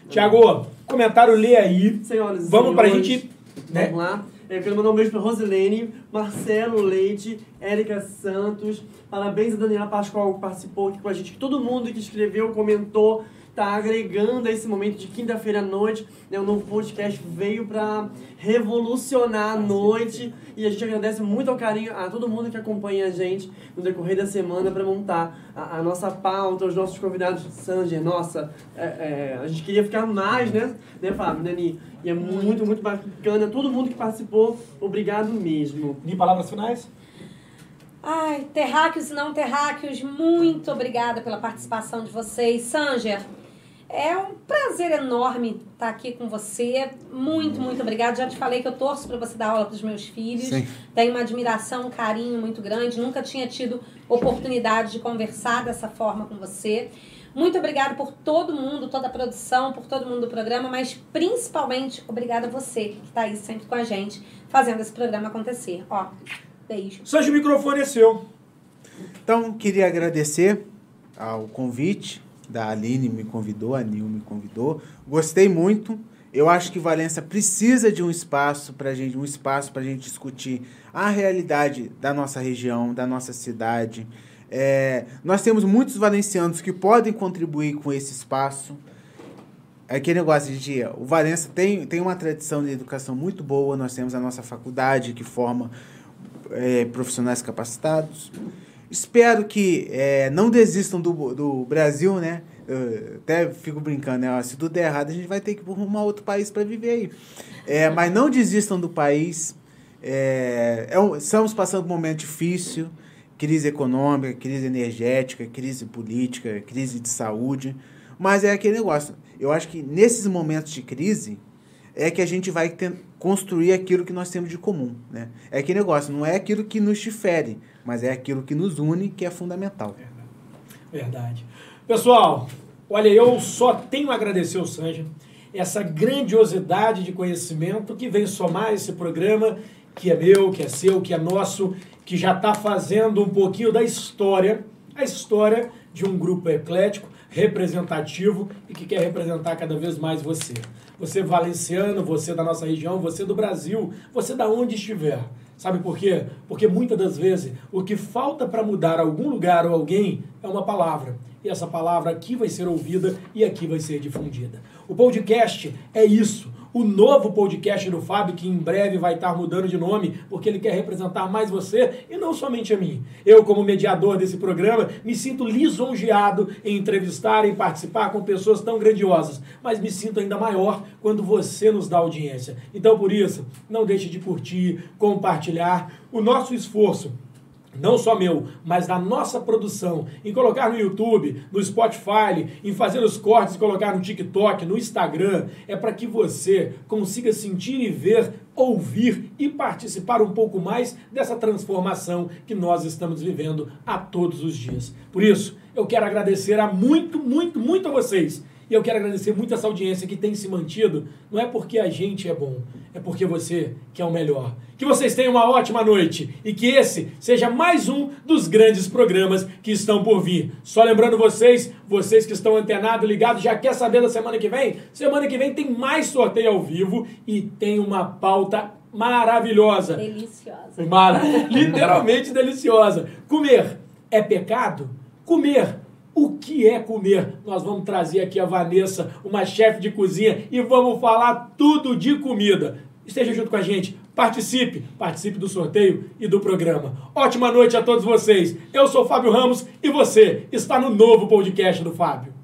Tiago, comentário lê aí. Senhoras e Vamos pra senhores, gente. Né? Vamos lá. Eu quero mandar um beijo pra Rosilene, Marcelo Leite, Érica Santos. Parabéns a Daniela Pascoal que participou aqui com a gente. Todo mundo que escreveu, comentou, tá agregando a esse momento de quinta-feira à noite. Né? O novo podcast veio pra revolucionar a noite. E a gente agradece muito ao carinho a todo mundo que acompanha a gente no decorrer da semana para montar a, a nossa pauta, os nossos convidados. Sanger, nossa, é, é, a gente queria ficar mais, né? Né, Fábio, Dani? E é muito, muito bacana. Todo mundo que participou, obrigado mesmo. Em palavras finais? Ai, terráqueos e não terráqueos, muito obrigada pela participação de vocês. Sanger, é um prazer enorme estar aqui com você. Muito, muito obrigada. Já te falei que eu torço para você dar aula para os meus filhos. Sim. Tenho uma admiração, um carinho muito grande. Nunca tinha tido oportunidade de conversar dessa forma com você. Muito obrigada por todo mundo, toda a produção, por todo mundo do programa, mas principalmente obrigada a você que está aí sempre com a gente, fazendo esse programa acontecer. Ó, beijo. Sanji, o microfone é seu. Então, queria agradecer ao convite da Aline, me convidou, a Nil me convidou. Gostei muito. Eu acho que Valença precisa de um espaço para gente, um espaço para a gente discutir a realidade da nossa região, da nossa cidade. É, nós temos muitos valencianos que podem contribuir com esse espaço. É aquele negócio de o Valença tem, tem uma tradição de educação muito boa. Nós temos a nossa faculdade que forma é, profissionais capacitados. Espero que é, não desistam do, do Brasil, né? Eu até fico brincando, né? Se tudo der errado, a gente vai ter que arrumar outro país para viver aí. É, mas não desistam do país. É, é um- estamos passando um momento difícil. Crise econômica, crise energética, crise política, crise de saúde. Mas é aquele negócio. Eu acho que nesses momentos de crise é que a gente vai ten- construir aquilo que nós temos de comum. Né? É aquele negócio, não é aquilo que nos difere, mas é aquilo que nos une, que é fundamental. Verdade. Pessoal, olha, eu só tenho a agradecer ao Sanja essa grandiosidade de conhecimento que vem somar esse programa, que é meu, que é seu, que é nosso, que já está fazendo um pouquinho da história, a história de um grupo eclético, representativo e que quer representar cada vez mais você. Você valenciano, você da nossa região, você do Brasil, você da onde estiver. Sabe por quê? Porque muitas das vezes o que falta para mudar algum lugar ou alguém é uma palavra. E essa palavra aqui vai ser ouvida e aqui vai ser difundida. O podcast é isso. O novo podcast do Fábio, que em breve vai estar mudando de nome, porque ele quer representar mais você e não somente a mim. Eu, como mediador desse programa, me sinto lisonjeado em entrevistar e participar com pessoas tão grandiosas, mas me sinto ainda maior quando você nos dá audiência. Então, por isso, não deixe de curtir, compartilhar o nosso esforço não só meu, mas da nossa produção, em colocar no YouTube, no Spotify, em fazer os cortes e colocar no TikTok, no Instagram, é para que você consiga sentir e ver, ouvir e participar um pouco mais dessa transformação que nós estamos vivendo a todos os dias. Por isso, eu quero agradecer a muito, muito, muito a vocês. E eu quero agradecer muito essa audiência que tem se mantido. Não é porque a gente é bom, é porque você que é o melhor. Que vocês tenham uma ótima noite e que esse seja mais um dos grandes programas que estão por vir. Só lembrando vocês, vocês que estão antenados, ligados, já quer saber da semana que vem? Semana que vem tem mais sorteio ao vivo e tem uma pauta maravilhosa. Deliciosa. Mara, literalmente deliciosa. Comer é pecado? Comer. O que é comer? Nós vamos trazer aqui a Vanessa, uma chefe de cozinha, e vamos falar tudo de comida. Esteja junto com a gente, participe, participe do sorteio e do programa. Ótima noite a todos vocês. Eu sou Fábio Ramos e você está no novo podcast do Fábio.